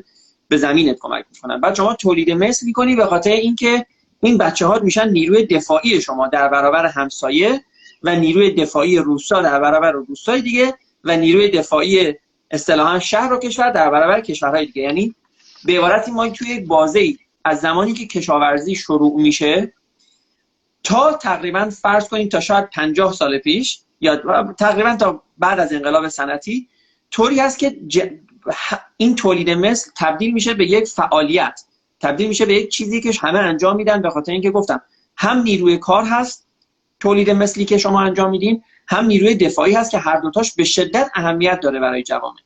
به زمینت کمک می‌کنن بعد شما تولید مثل می‌کنی به خاطر اینکه این بچه ها میشن نیروی دفاعی شما در برابر همسایه و نیروی دفاعی روستا در برابر روستای دیگه و نیروی دفاعی اصطلاحا شهر و کشور در برابر کشورهای دیگه. یعنی به عبارتی ما توی یک بازه از زمانی که کشاورزی شروع میشه تا تقریبا فرض کنیم تا شاید 50 سال پیش یا تقریبا تا بعد از انقلاب صنعتی طوری هست که این تولید مثل تبدیل میشه به یک فعالیت. تبدیل میشه به یک چیزی که همه انجام میدن به خاطر اینکه گفتم هم نیروی کار هست تولید مثلی که شما انجام میدین هم نیروی دفاعی هست که هر دوتاش به شدت اهمیت داره برای جوامع.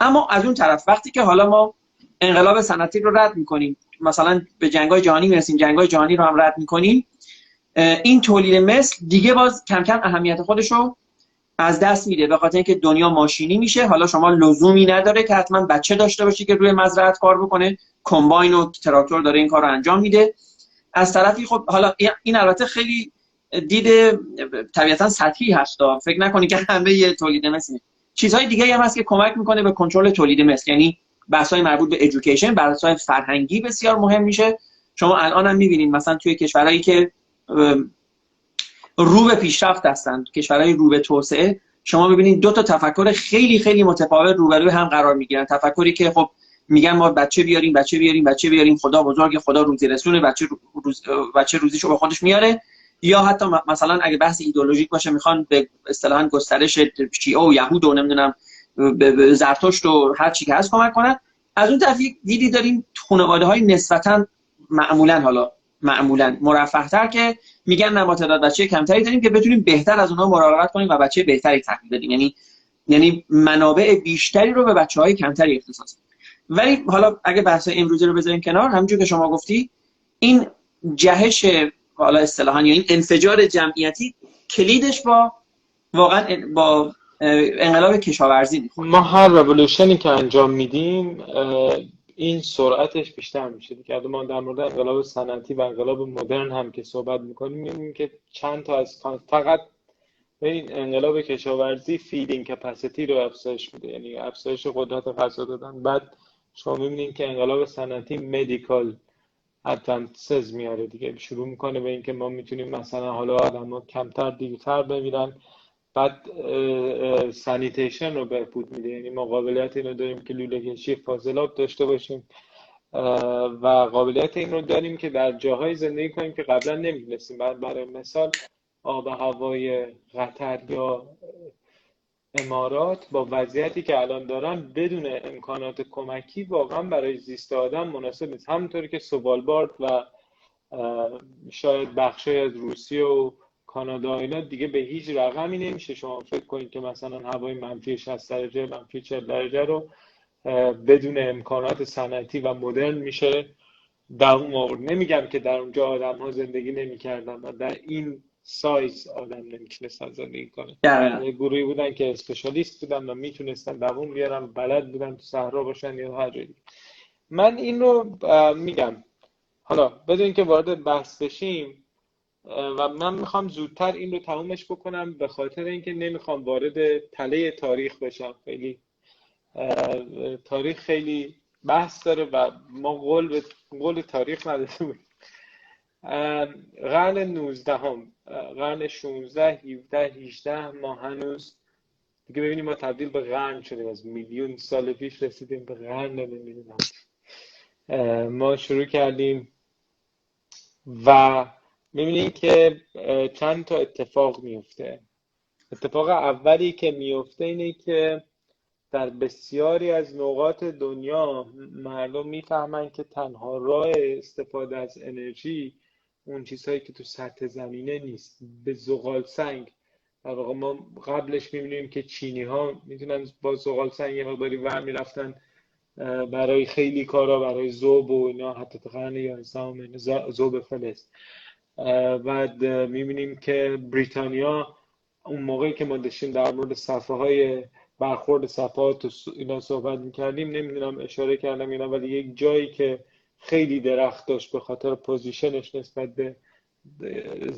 اما از اون طرف وقتی که حالا ما انقلاب صنعتی رو رد می‌کنیم مثلا به جنگای جهانی می‌رسیم جنگای جهانی رو هم رد می‌کنیم این تولید مثل دیگه باز کم کم اهمیت خودش رو از دست میده. به خاطر اینکه دنیا ماشینی میشه. حالا شما لزومی نداره که حتما بچه داشته باشی که روی مزرعت کار بکنه. کمباین و تراکتور داره این کار رو انجام میده. از طرفی خب حالا این البته خیلی دید طبیعتا سطحی هست. فکر نکنی که همه یه تولید مثل. چیزهای دیگه هم هست که کمک می‌کنه به کنترل تولید مثل. یعنی بحث های مربوط به ادویکیشن بحث های فرهنگی بسیار مهم میشه. شما الان هم می‌بینید مثلا توی کشورهایی که رو به پیشرفت هستند. کشورهای رو به توسعه. شما ببینید دو تا تفکر خیلی خیلی متفاوت روبروی هم قرار می‌گیرن. تفکری که خب میگن ما بچه بیاریم بچه بیاریم بچه بیاریم خدا بزرگ خدا روزی رسونه بچه روز بچه روزیشو به خودش میاره. یا حتی مثلا اگه بحث ایدولوژیک باشه می‌خوان به اصطلاحا گسترش شیعه و یهود و نمی‌دونم به زرتشت و هر چی که هست کمک کنن. از اون طرف دیدی داریم خانواده های نسبتا معمولا حالا معمولا مرفه تر که میگن نه ما تعداد بچه کمتری داریم که بتونیم بهتر از اونها مراقبت کنیم و بچه بهتری تحویل بدیم. یعنی یعنی منابع بیشتری رو به بچه های کمتری اختصاص ولی حالا اگه بحث امروزی رو بذاریم کنار همونجور که شما گفتی این جهش حالا اصطلاحا یا این انفجار جمعیتی کلیدش با واقعا با انقلاب کشاورزی می‌خوره. ما هر رولوشنی که انجام میدیم این سرعتش بیشتر میشه. دیگه ما در مورد انقلاب صنعتی و انقلاب مدرن هم که صحبت می‌کنیم می‌بینیم که چند تا از فقط این انقلاب کشاورزی feeding capacity رو افزایش میده. یعنی افزایش قدرت غذا دادن. بعد شما می‌بینید که انقلاب صنعتی medical advances میاره دیگه. شروع می‌کنه به اینکه ما می‌تونیم مثلا حالا آدم کمتر دیرتر بمیرن. بعد sanitation رو بهبود میده. یعنی ما قابلیت این رو داریم که لوله کشی فاضلاب داشته باشیم. و قابلیت این رو داریم که در جاهای زندگی کنیم که قبلا نمی‌تونستیم. برای مثال آب هوای قطر یا امارات با وضعیتی که الان دارن بدون امکانات کمکی واقعا برای زیست آدم مناسب نیست. همونطوری که سوالبارد و شاید بخشی از روسیه و کانادا اینا دیگه به هیچ رقمی نمیشه. شما فکر کنید که مثلا هوای منفی 60 درجه منفی 40 درجه رو بدون امکانات صنعتی و مدرن میشه. در اون نمیگم که در اونجا آدم ها زندگی نمی‌کردن و در این سایز آدم نمی‌تونستن زندگی کنه. گروهی بودن که اسپشالیست بودن و می‌تونستن دووم بیارن بلد بودن تو صحرا باشن یا هر جایی. من این رو میگم. حالا بدون که وارد بحث بشیم و من می‌خوام زودتر این رو تمومش بکنم به خاطر اینکه نمی‌خوام وارد تله تاریخ بشم. خیلی تاریخ خیلی بحث داره و ما قول به قول تاریخ نداده بودیم قرن 19 هم قرن 16 17 18 ما هنوز دیگه ببینیم ما تبدیل به قرن شدیم. از میلیون سال پیش رسیدیم به قرن نمی‌دونم. ما شروع کردیم و می‌بینیم که چند تا اتفاق میفته اتفاق اولی که میفته اینه که در بسیاری از نقاط دنیا مردم می‌فهمن که تنها راه استفاده از انرژی اون چیزهایی که تو سطح زمینه نیست. به زغال سنگ. در واقع ما قبلش می‌بینیم که چینی ها می‌تونن با زغال سنگ یه مقداری ور می‌رفتن برای خیلی کارا برای زوب و اینا حتی تا قرن یا زوب فلز بعد می‌بینیم که بریتانیا اون موقعی که ما داشتیم در مورد صفحه های برخورد صفحات و اینا صحبت می‌کردیم نمی‌دونم اشاره کردم اینا ولی یک جایی که خیلی درخت داشت به خاطر پوزیشنش نسبت به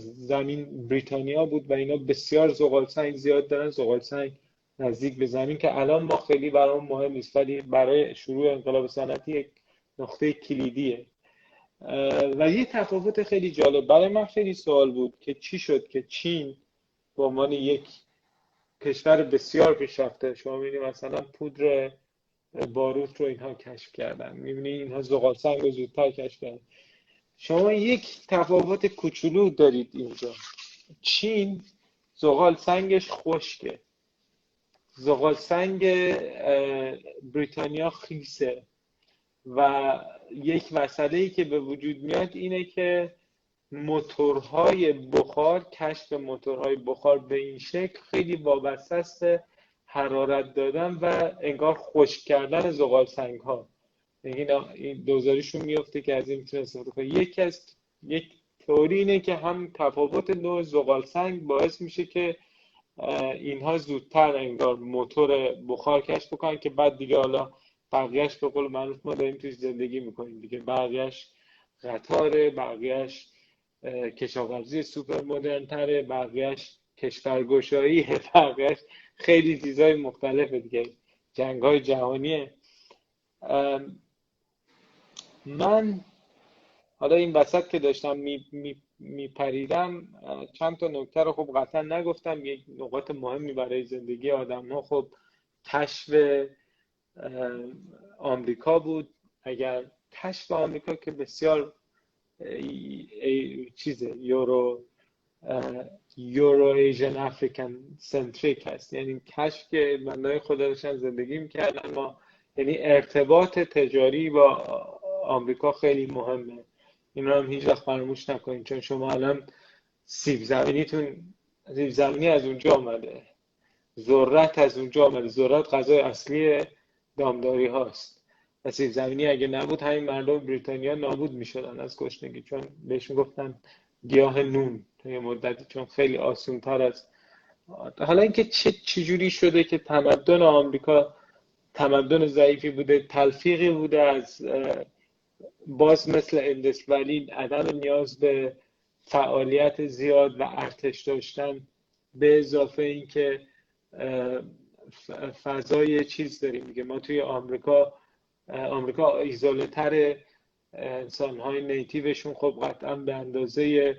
زمین بریتانیا بود و اینا بسیار زغال سنگ زیاد دارن زغال سنگ نزدیک به زمین که الان ما خیلی برای مهم نیست ولی برای شروع انقلاب صنعتی یک نقطه کلیدیه. و یه تفاوت خیلی جالب. برای من خیلی سوال بود که چی شد که چین به عنوان یک کشور بسیار پیشرفته. شما می‌بینید مثلا پودر باروت رو اینها کشف کردن. می‌بینید اینها زغال سنگ رو زودتر کشف کردن. شما یک تفاوت کوچولو دارید اینجا. چین زغال سنگش خشکه. زغال سنگ بریتانیا خیسه. و یک مسئله ای که به وجود میاد اینه که موتورهای بخار کشف موتورهای بخار به این شکل خیلی وابسته است حرارت دادن و انگار خشک کردن زغال سنگ ها این دوزاریشون میفته که از این می‌تونه استفاده کنه. یکی از یک تئوری اینه که هم تفاوت نوع زغال سنگ باعث میشه که اینها زودتر انگار موتور بخار کشف بکنن که بعد دیگه حالا بقیهش به قول معروف ما داریم توی زندگی می‌کنیم دیگه. بقیهش قطاره بقیهش کشاورزی سوپر مدرن تره بقیهش کشورگشایی بقیهش خیلی چیزهای مختلفه دیگه. جنگ های جهانیه من حالا این وسط که داشتم میپریدم می، می چند تا نکته رو خب قطعا نگفتم. یک نقاط مهمی برای زندگی آدم ها خب کشف آمریکا بود. اگر کشف آمریکا که بسیار چیزه یورو یورو ایژن افریکن سنتریک هست. یعنی کشف که بندهای خدا داشتن زندگی می‌کردن. ما یعنی ارتباط تجاری با آمریکا خیلی مهمه. این رو هم هیچ وقت فراموش نکنید چون شما الان سیب زمینیتون سیب زمینی از اونجا آمده ذرت از اونجا آمده ذرت غذای اصلی دامداری هاست. سیب زمینی اگه نبود همین مردم بریتانیا نابود می‌شدن از گشنگی چون بهش می‌گفتن گیاه نون تا یه مدتی چون خیلی آسون تر از حالا اینکه چه چجوری شده که تمدن آمریکا تمدن ضعیفی بوده تلفیقی بوده از باز مثل اندس ولی عدم نیاز به فعالیت زیاد و ارتش داشتن به اضافه اینکه فضای چیز داریم. دیگه ما توی آمریکا آمریکا ایزوله تر انسان های نیتیوشون خب قطعا به اندازه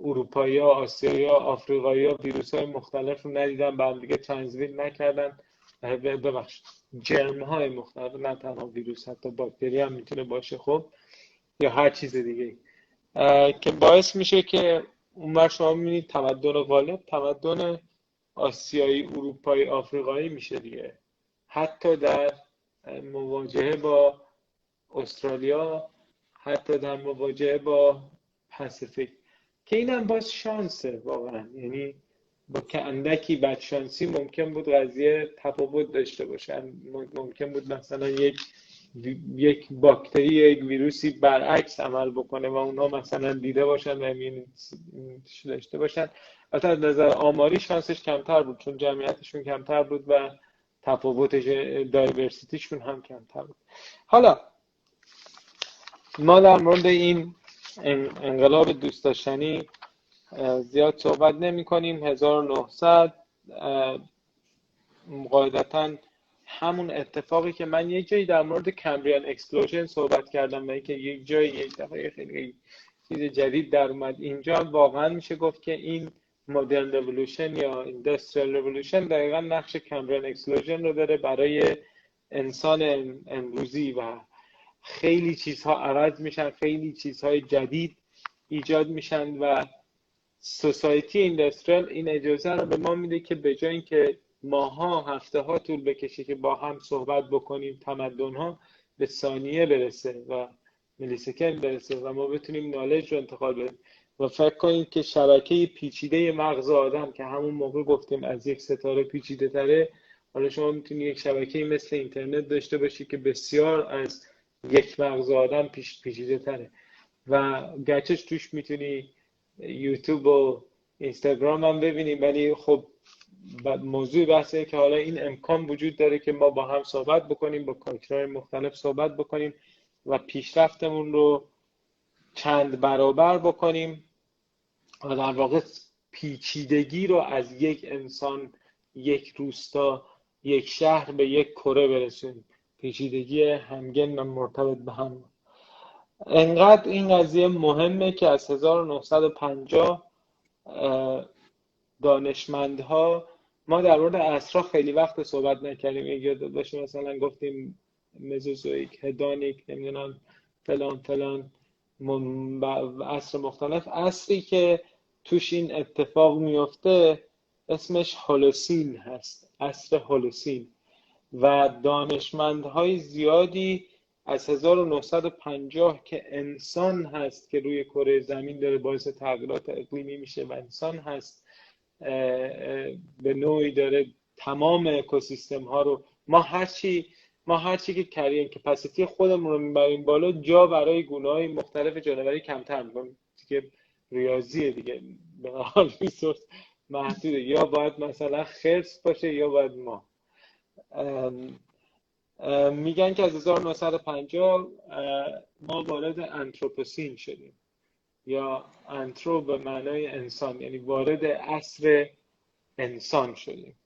اروپایی ها آسیایی ها آفریقایی ها ویروس های مختلف رو ندیدن به هم دیگه تنظیل نکردن. ببخش جرم های مختلف نه تنها ویروس حتی باکتری هم می‌تونه باشه خب یا هر چیز دیگه که باعث میشه که اون شما می‌بینید تمدن غالب. تمدن آسیایی اروپایی آفریقایی میشه دیگه. حتی در مواجهه با استرالیا حتی در مواجهه با پاسیفیک. که اینم باز شانسه واقعا. یعنی با که اندکی بدشانسی ممکن بود قضیه تفاوت داشته باشن ممکن بود مثلا یک یک باکتری یک ویروسی برعکس عمل بکنه و اونها مثلا دیده باشن و داشته باشن. از نظر آماری شانسش کمتر بود چون جمعیتشون کمتر بود و تفاوت دایورسیتیشون هم کمتر بود. حالا ما در مورد این انقلاب دوست داشتنی زیاد صحبت نمی کنیم. 1900 قاعدتا همون اتفاقی که من یک جایی در مورد Cambrian explosion صحبت کردم و اینکه یک جایی یک دفعه خیلی چیز جدید در اومد اینجا واقعا میشه گفت که این modern revolution یا industrial revolution دقیقا نقش Cambrian explosion رو داره برای انسان امروزی و خیلی چیزها عوض میشن خیلی چیزهای جدید ایجاد میشن و سوسایتی ایندستریال این اجازه رو به ما میده که به جای اینکه ماها هفته ها طول بکشه که با هم صحبت بکنیم تمدن ها به ثانیه برسه و میلیسکن برسه و ما بتونیم نالج رو انتقال بدیم. و فکر کنید که شبکه پیچیده مغز آدم که همون موقع گفتیم از یک ستاره پیچیده تره حالا شما می‌تونید یک شبکه مثل اینترنت داشته باشی که بسیار از یک مغز آدم پیش پیچیده تره. و گرچه توش می‌تونی یوتیوب و اینستاگرام هم ببینیم ولی خب موضوع بحثه که حالا این امکان وجود داره که ما با هم صحبت بکنیم با کارکترهای مختلف صحبت بکنیم و پیشرفتمون رو چند برابر بکنیم. و در واقع پیچیدگی رو از یک انسان یک روستا یک شهر به یک کره برسونیم. پیچیدگی همگن و مرتبط به هم. انقدر این قضیه مهمه که از 1950 دانشمندها ما در مورد اصرا خیلی وقت صحبت نکردیم. یاد باشه مثلا گفتیم مزوزویک هدانیک نمی‌دونم فلان فلان. عصر مختلف. عصری که توش این اتفاق میفته اسمش هولوسین هست عصر هولوسین و دانشمندهای زیادی از 1950 که انسان هست که روی کره زمین داره باعث تغییرات اقلیمی میشه و انسان هست به نوعی داره تمام اکوسیستم ها رو. ما هرچی ما هرچی که کریم کپاسیتی خودمون رو می‌بریم بالا جا برای گونه های مختلف جانوری کمتر می‌کنیم. که ریاضیه دیگه. به حال ریسورس محدوده. یا باید مثلا خرس باشه یا باید ما. میگن که از 1950 ما وارد انتروپوسین شدیم. یا انترو به معنای انسان. یعنی وارد عصر انسان شدیم.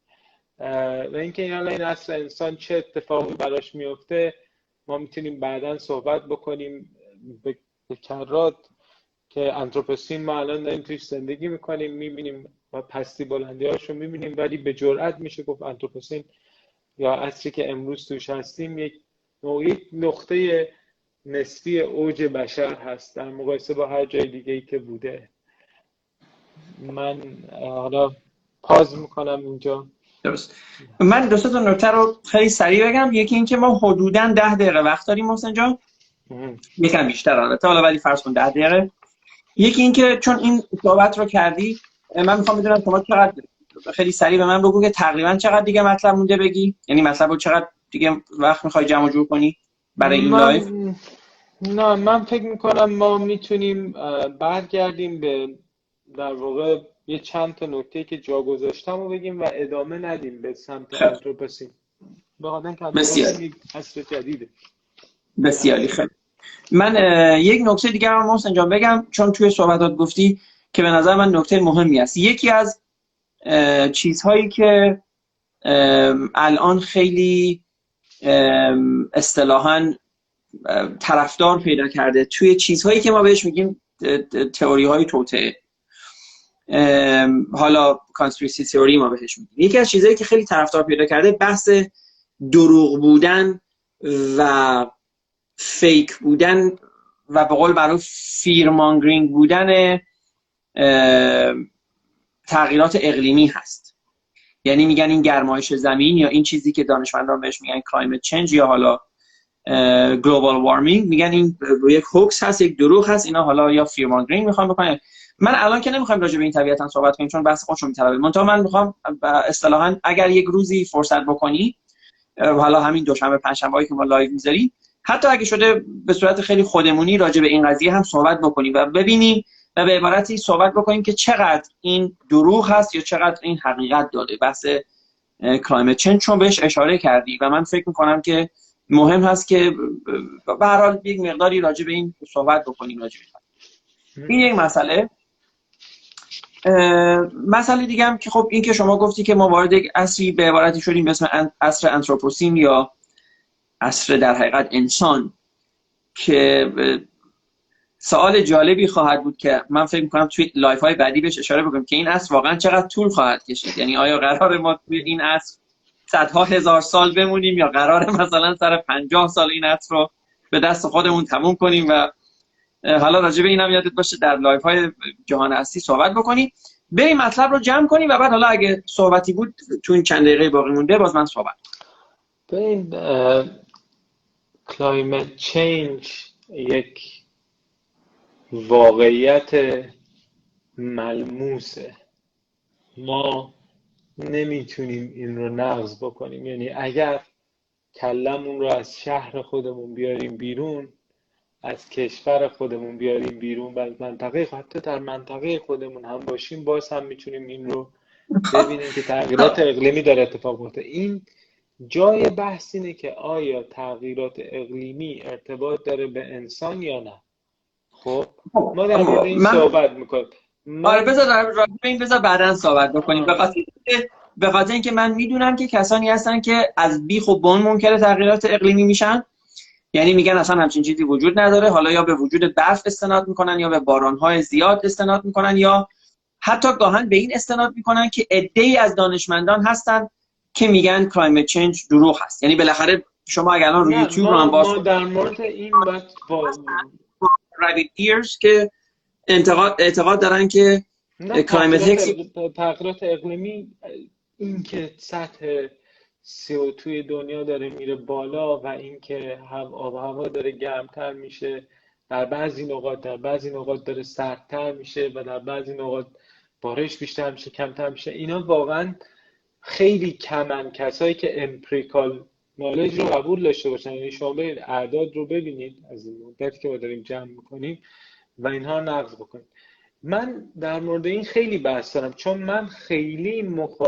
و اینکه این این عصر انسان چه اتفاقی براش میفته ما می‌تونیم بعدا صحبت بکنیم به کرات که انتروپوسین ما الان داریم توش زندگی می‌کنیم می‌بینیم و پستی بلندی هاشو می‌بینیم ولی به جرئت میشه گفت انتروپوسین یا عصری که امروز توش هستیم یک نوعی نقطه نسبی اوج بشر هست در مقایسه با هر جای دیگه ای که بوده. من حالا پاز می‌کنم اینجا. درست. من دو تا نکته رو خیلی سریع بگم. یکی اینکه ما حدودا ده دقیقه وقت داریم محسن جان. یکم بیشتر البته حالا ولی فرض کن ده دقیقه. یکی اینکه چون این صحبت رو کردی من می‌خوام بدونم شما چقدر خیلی سریع به من بگو که تقریبا چقدر دیگه مطلب مونده بگی. یعنی مطلب رو چقدر دیگه وقت می‌خوای جمع جور کنی برای این live؟ نه من فکر می‌کنم ما می‌تونیم برگردیم به در واقع یه چند تا نکته که جا گذاشتم رو بگیم و ادامه ندیم به سمت انتروپسی به که اصر جدیده. بسیاری خیلی. من یک نکته دیگر رو محسن جان بگم چون توی صحبتات گفتی که به نظر من نکته مهمی است. یکی از چیزهایی که الان خیلی اصطلاحا طرفدار پیدا کرده توی چیزهایی که ما بهش میگیم تئوری های توطئه حالا conspiracy theory ما بهش میگیم یکی از چیزهایی که خیلی طرفدار پیدا کرده بحث دروغ بودن و fake بودن و به قول معروف fearmongering بودن تغییرات اقلیمی هست. یعنی میگن این گرمایش زمین یا این چیزی که دانشمندان بهش میگن climate change یا حالا global warming میگن این یک hoax هست یک دروغ هست اینا حالا یا fearmongering می‌خوام بکنن من الان که نمی‌خوام راجع به این طبیعتا صحبت کنیم چون بحث خودشو میطلبه. منتها من می‌خوام اصطلاحا اگر یک روزی فرصت بکنی حالا همین دوشنبه پنجشنبه که ما live می‌ذاریم حتی اگه شده به صورت خیلی خودمونی راجع به این قضیه هم صحبت بکنیم و ببینیم و به عبارتی صحبت بکنیم که چقدر این دروغ هست یا چقدر این حقیقت داره بحث climate change چون بهش اشاره کردی و من فکر می‌کنم که مهم هست که به هر حال یک مقداری راجع به این صحبت بکنیم راجع به این یک مسئله. مسئله دیگه هم که خب این که شما گفتی که ما وارد یک عصری به عبارتی شدیم به اسم عصر Anthropocene یا عصر در حقیقت انسان که سوال جالبی خواهد بود که من فکر می‌کنم توی live های بعدی بهش اشاره بکنم که این عصر واقعا چقدر طول خواهد کشید. یعنی آیا قرار ما توی این عصر صدها هزار سال بمونیم یا قراره مثلا سر پنجاه سال این عصر رو به دست خودمون تموم کنیم و حالا راجع به اینم یادت باشه در live های جهان هستی صحبت بکنیم. بریم مطلب رو جمع کنیم و بعد حالا اگه صحبتی بود تو این چند دقیقه باقی مونده باز من صحبت ببین climate change یک واقعیت ملموسه. ما نمی‌تونیم این رو نقض بکنیم. یعنی اگر کلمون رو از شهر خودمون بیاریم بیرون از کشور خودمون بیاریم بیرون. و از منطقه حتی در منطقه خودمون هم باشیم باز هم می‌تونیم این رو ببینیم که تغییرات اقلیمی داره اتفاق میفته این جای بحث اینه که آیا تغییرات اقلیمی ارتباط داره به انسان یا نه. خب ما در مورد این صحبت می‌کنیم. آره بذار این بذار بعدا صحبت بکنیم. به خاطر اینکه من می‌دونم که کسانی هستن که از بیخ و بن ممکنه تغییرات اقلیمی میشن. یعنی میگن اصلا همچین چیزی وجود نداره. حالا یا به وجود برف استناد می‌کنن یا به بارانهای زیاد استناد می‌کنن یا حتی گاهن به این استناد می‌کنن که ای از دانشمندان هستن که میگن کلایمت چنج دروغ هست. یعنی بالاخره شما اگر الان روی یوتیوب رو هم باز در مورد این دیرز که اعتقاد اعتقاد دارن که کلایمت تغییرات اقلیمی این که سطح CO توی دنیا داره میره بالا و اینکه آب و هوا داره گرمتر میشه. در بعضی نقاط در بعضی نقاط داره سردتر میشه و در بعضی نقاط بارش بیشتر میشه کمتر میشه. اینا واقعا خیلی کمن. کسایی که امپریکال نالج رو قبول داشته باشن. یعنی شما برید اعداد رو ببینید از این مدتی که ما داریم جمع می‌کنیم و اینها نقض بکنید. من در مورد این خیلی بحث دارم چون من خیلی مخ...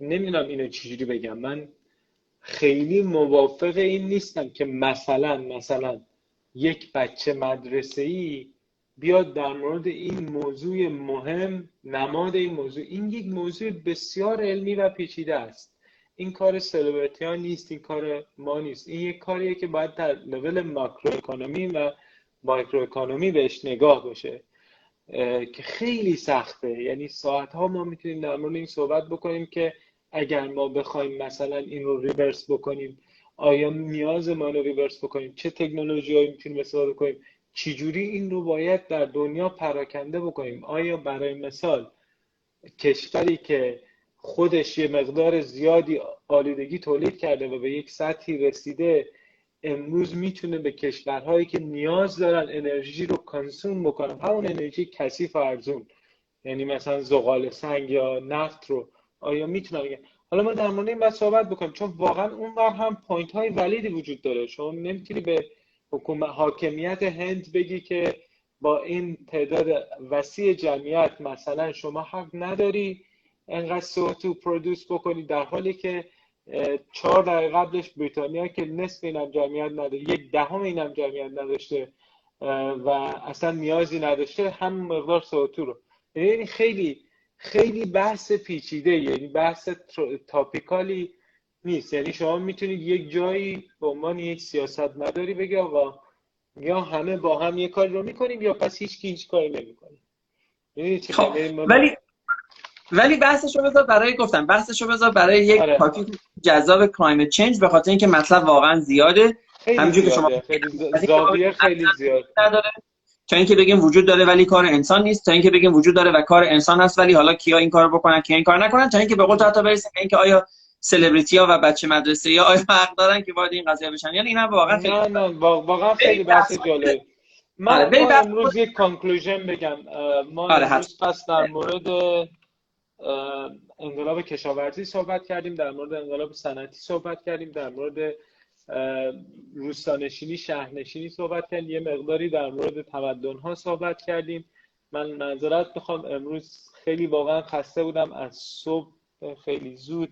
نمی‌دونم اینو چجوری بگم. من خیلی موافق این نیستم که مثلا مثلا یک بچه مدرسه ای بیاد در مورد این موضوع مهم نماد این موضوع. این یک موضوع بسیار علمی و پیچیده است. این کار سلبریتی ها نیست این کار ما نیست. این یک کاریه که باید در level macro economy و micro economy بهش نگاه باشه که خیلی سخته. یعنی ساعت ها ما می‌تونیم در مورد این صحبت بکنیم که اگر ما بخوایم مثلا این رو reverse بکنیم آیا نیاز ما رو reverse بکنیم؟ چه تکنولوژی هایی می‌تونیم استفاده کنیم چجوری این رو باید در دنیا پراکنده بکنیم؟ آیا برای مثال کشوری که خودش یه مقدار زیادی آلودگی تولید کرده و به یک سطحی رسیده امروز می‌تونه به کشورهایی که نیاز دارن انرژی رو consume بکنن همون انرژی کثیف و ارزون. یعنی مثلا زغال سنگ یا نفت رو آیا می‌تونن حالا ما در مورد این باید صحبت بکنیم چون واقعا اون ور هم point های valid ی وجود داره. شما نمی‌تونی به حکومت حاکمیت هند بگی که با این تعداد وسیع جمعیت مثلا شما حق نداری انقدر تو پرودوس بکنی در حالی که چهار دقیقه قبلش بریتانیا که نصف اینم جمعیت نداره یک دهم اینم جمعیت نداشته و اصلا نیازی نداشته هم مقدار تو رو. یعنی خیلی خیلی بحث پیچیده یعنی بحث تاپیکالی نیست. یعنی شما می‌تونید یک جایی به عنوان یک سیاست مداری بگی آقا یا همه با هم یک کاری رو می‌کنیم یا پس هیچ کی هیچ کاری یعنی خب. ولی ولی بحثشو بذار برای گفتم بحثشو بذار برای یک آره. تاپیک جذاب کلایمت چنج به خاطر اینکه مطلب واقعا زیاده. همونجوری که شما خیلی زاویه خیلی زیاد. نداره. تا اینکه بگیم وجود داره ولی کار انسان نیست تا اینکه بگیم وجود داره و کار انسان هست ولی حالا کیا این کار بکنن کیا این کار نکنن تا اینکه به قول حتی برسیم اینکه آیا سلبریتی ها و بچه مدرسه یا آیا حق دارن که وارد این قضیه بشن؟ یعنی اینا واقعا خیلی نه نه واقعا خیلی بحث جالب. من آره امروز یک کانکلوژن بگم. ما آره امروز پس در مورد انقلاب کشاورزی صحبت کردیم در مورد انقلاب صنعتی صحبت کردیم در مورد روستانشینی شهرنشینی صحبت کردیم. یه مقداری در مورد تمدن ها صحبت کردیم. من معذرت می‌خوام امروز خیلی واقعا خسته بودم. از صبح خیلی زود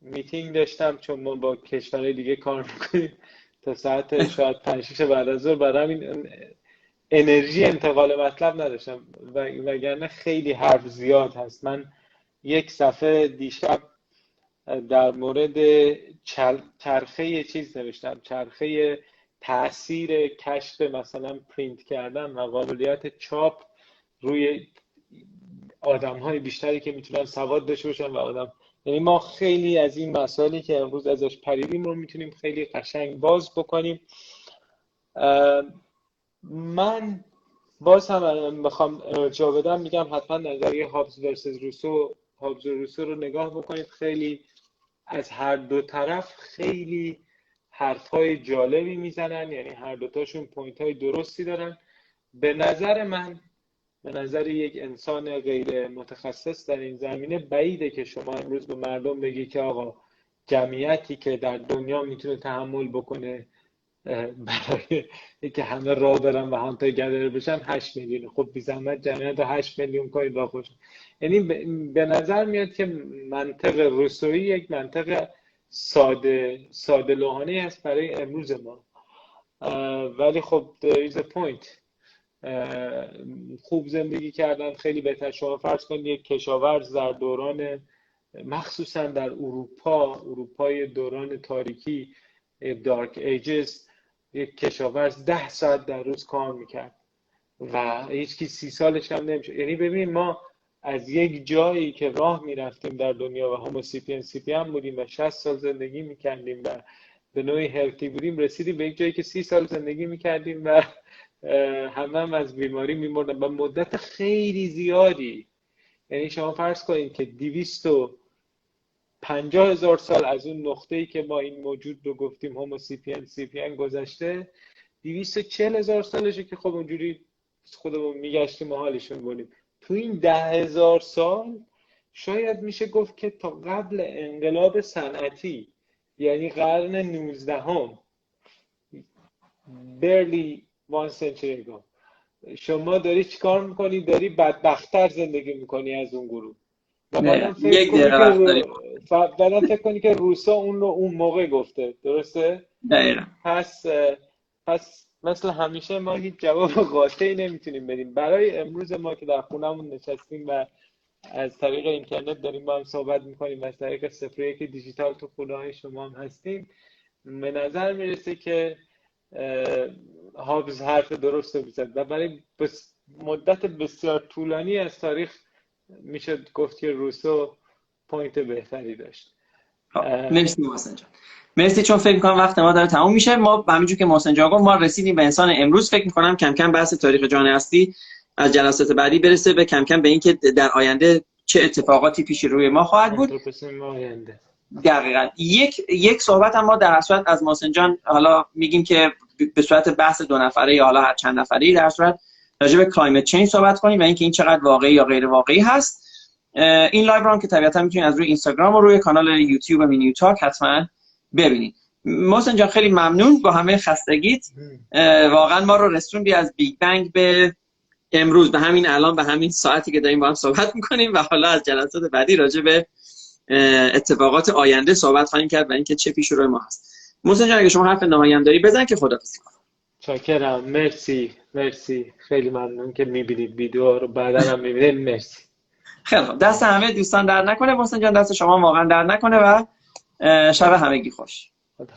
میتینگ داشتم چون ما با کشورهای دیگه کار می‌کنیم. تا ساعت شاید پنج بعد از ظهر. برای همین انرژی انتقال مطلب نداشتم. و وگرنه خیلی حرف زیاد هست. من یک صفحه دیشب در مورد چرخه یه چیز نوشتم. چرخه تاثیر کشف مثلا پرینت کردن و قابلیت چاپ روی آدم های بیشتری که می‌تونن سواد داشته باشن و آدم یعنی ما خیلی از این مسائلی که امروز ازش پریدیم رو می‌تونیم خیلی قشنگ باز بکنیم. من باز هم بخوام ارجاع بدم میگم حتما نظریه هابز versus روسو هابز روسو رو نگاه بکنید. خیلی از هر دو طرف خیلی حرف های جالبی می‌زنن یعنی هر دوتاشون point های درستی دارن. به نظر من به نظر یک انسان غیر متخصص در این زمینه بعیده که شما امروز به مردم بگی که آقا جمعیتی که در دنیا می‌تونه تحمل بکنه برای اینکه همه راه برن و هم گدر بشن 8 میلیون. خب بی زحمت جمعیت 8 میلیون کنید با خوش یعنی به نظر میاد که منطق روسوی یک منطق ساده ساده لوحانه است برای امروز ما. ولی خب there is a point. خوب زندگی کردن خیلی بهتر. شما فرض کنید یک کشاورز در دوران مخصوصا در اروپا اروپای دوران تاریکی دارک ایجز یک کشاورز ده ساعت در روز کار می‌کرد. و هیچ سی سالش هم نمیشه یعنی ببین ما از یک جایی که راه می‌رفتیم در دنیا و هموسیپین سیپین بودیم و 60 سال زندگی می‌کردیم و به نوعی هلتی بودیم رسیدیم به یک جایی که سی سال زندگی می‌کردیم و همه هم از بیماری میمردن. و مدت خیلی زیادی یعنی شما فرض کنید که دیویست و پنجاه هزار سال از اون نقطه ای که ما این موجود رو گفتیم هومو سیپین سیپین گذشته دیویست چل هزار سالشه که خب اونجوری خودمون میگشتیم و حالشون بودیم. تو این ده هزار سال شاید میشه گفت که تا قبل انقلاب صنعتی یعنی قرن نوزدهم برلی وان سنچری شما داری چیکار می‌کنی؟ داری بدبختتر زندگی می‌کنی از اون گروه. بعدم فکر کنی که روسا اون رو اون موقع گفته. درسته؟ دقیقا. پس پس مثل همیشه ما هیچ جواب قاطعی نمی‌تونیم بدیم. برای امروز ما که در خونمون نشستیم و از طریق اینترنت داریم با هم صحبت می‌کنیم و از طریق صفحه دیجیتال تو خونه های شما هم هستیم به نظر می‌رسه که هابز حرف درست رو و برای مدت بسیار طولانی از تاریخ میشه گفت که روسو point بهتری داشت. خب، مرسی محسن جان. مرسی چون فکر می‌کنم وقت ما داره تموم میشه. ما همینجور که محسن جان گفت ما رسیدیم به انسان امروز. فکر می‌کنم کم کم بحث تاریخ جهان هستی از جلسات بعدی برسه به کم کم به اینکه در آینده چه اتفاقاتی پیش روی ما خواهد بود. دقیقا. یک یک صحبت هم ما در صورت از محسن جان حالا میگیم که به صورت بحث دو نفره یا حالا هر چند نفره در صورت راجع به climate change صحبت کنیم و اینکه این چقدر واقعی یا غیر واقعی هست. این live رو که طبیعتا می‌تونید از روی اینستاگرام و روی کانال یوتیوب مینیو تاک حتما ببینید. محسن جان خیلی ممنون با همه خستگیت. واقعا ما رو رسوندی از بیگ بنگ به امروز. به همین الان به همین ساعتی که داریم با هم صحبت می‌کنیم و حالا از جلسات بعدی راجع به اتفاقات آینده صحبت خواهیم کرد و اینکه چه پیش روی ما هست. محسن جان اگه شما حرف نهایی داری بزن که کنم. چاکرم. مرسی. مرسی. خیلی ممنون که می‌بینید ویدیو رو. بعدا هم می‌بینید مرسی. خیلی خوب. دست همه دوستان در نکنه. محسن جان دست شما واقعا در نکنه و شب همگی خوش. خدا.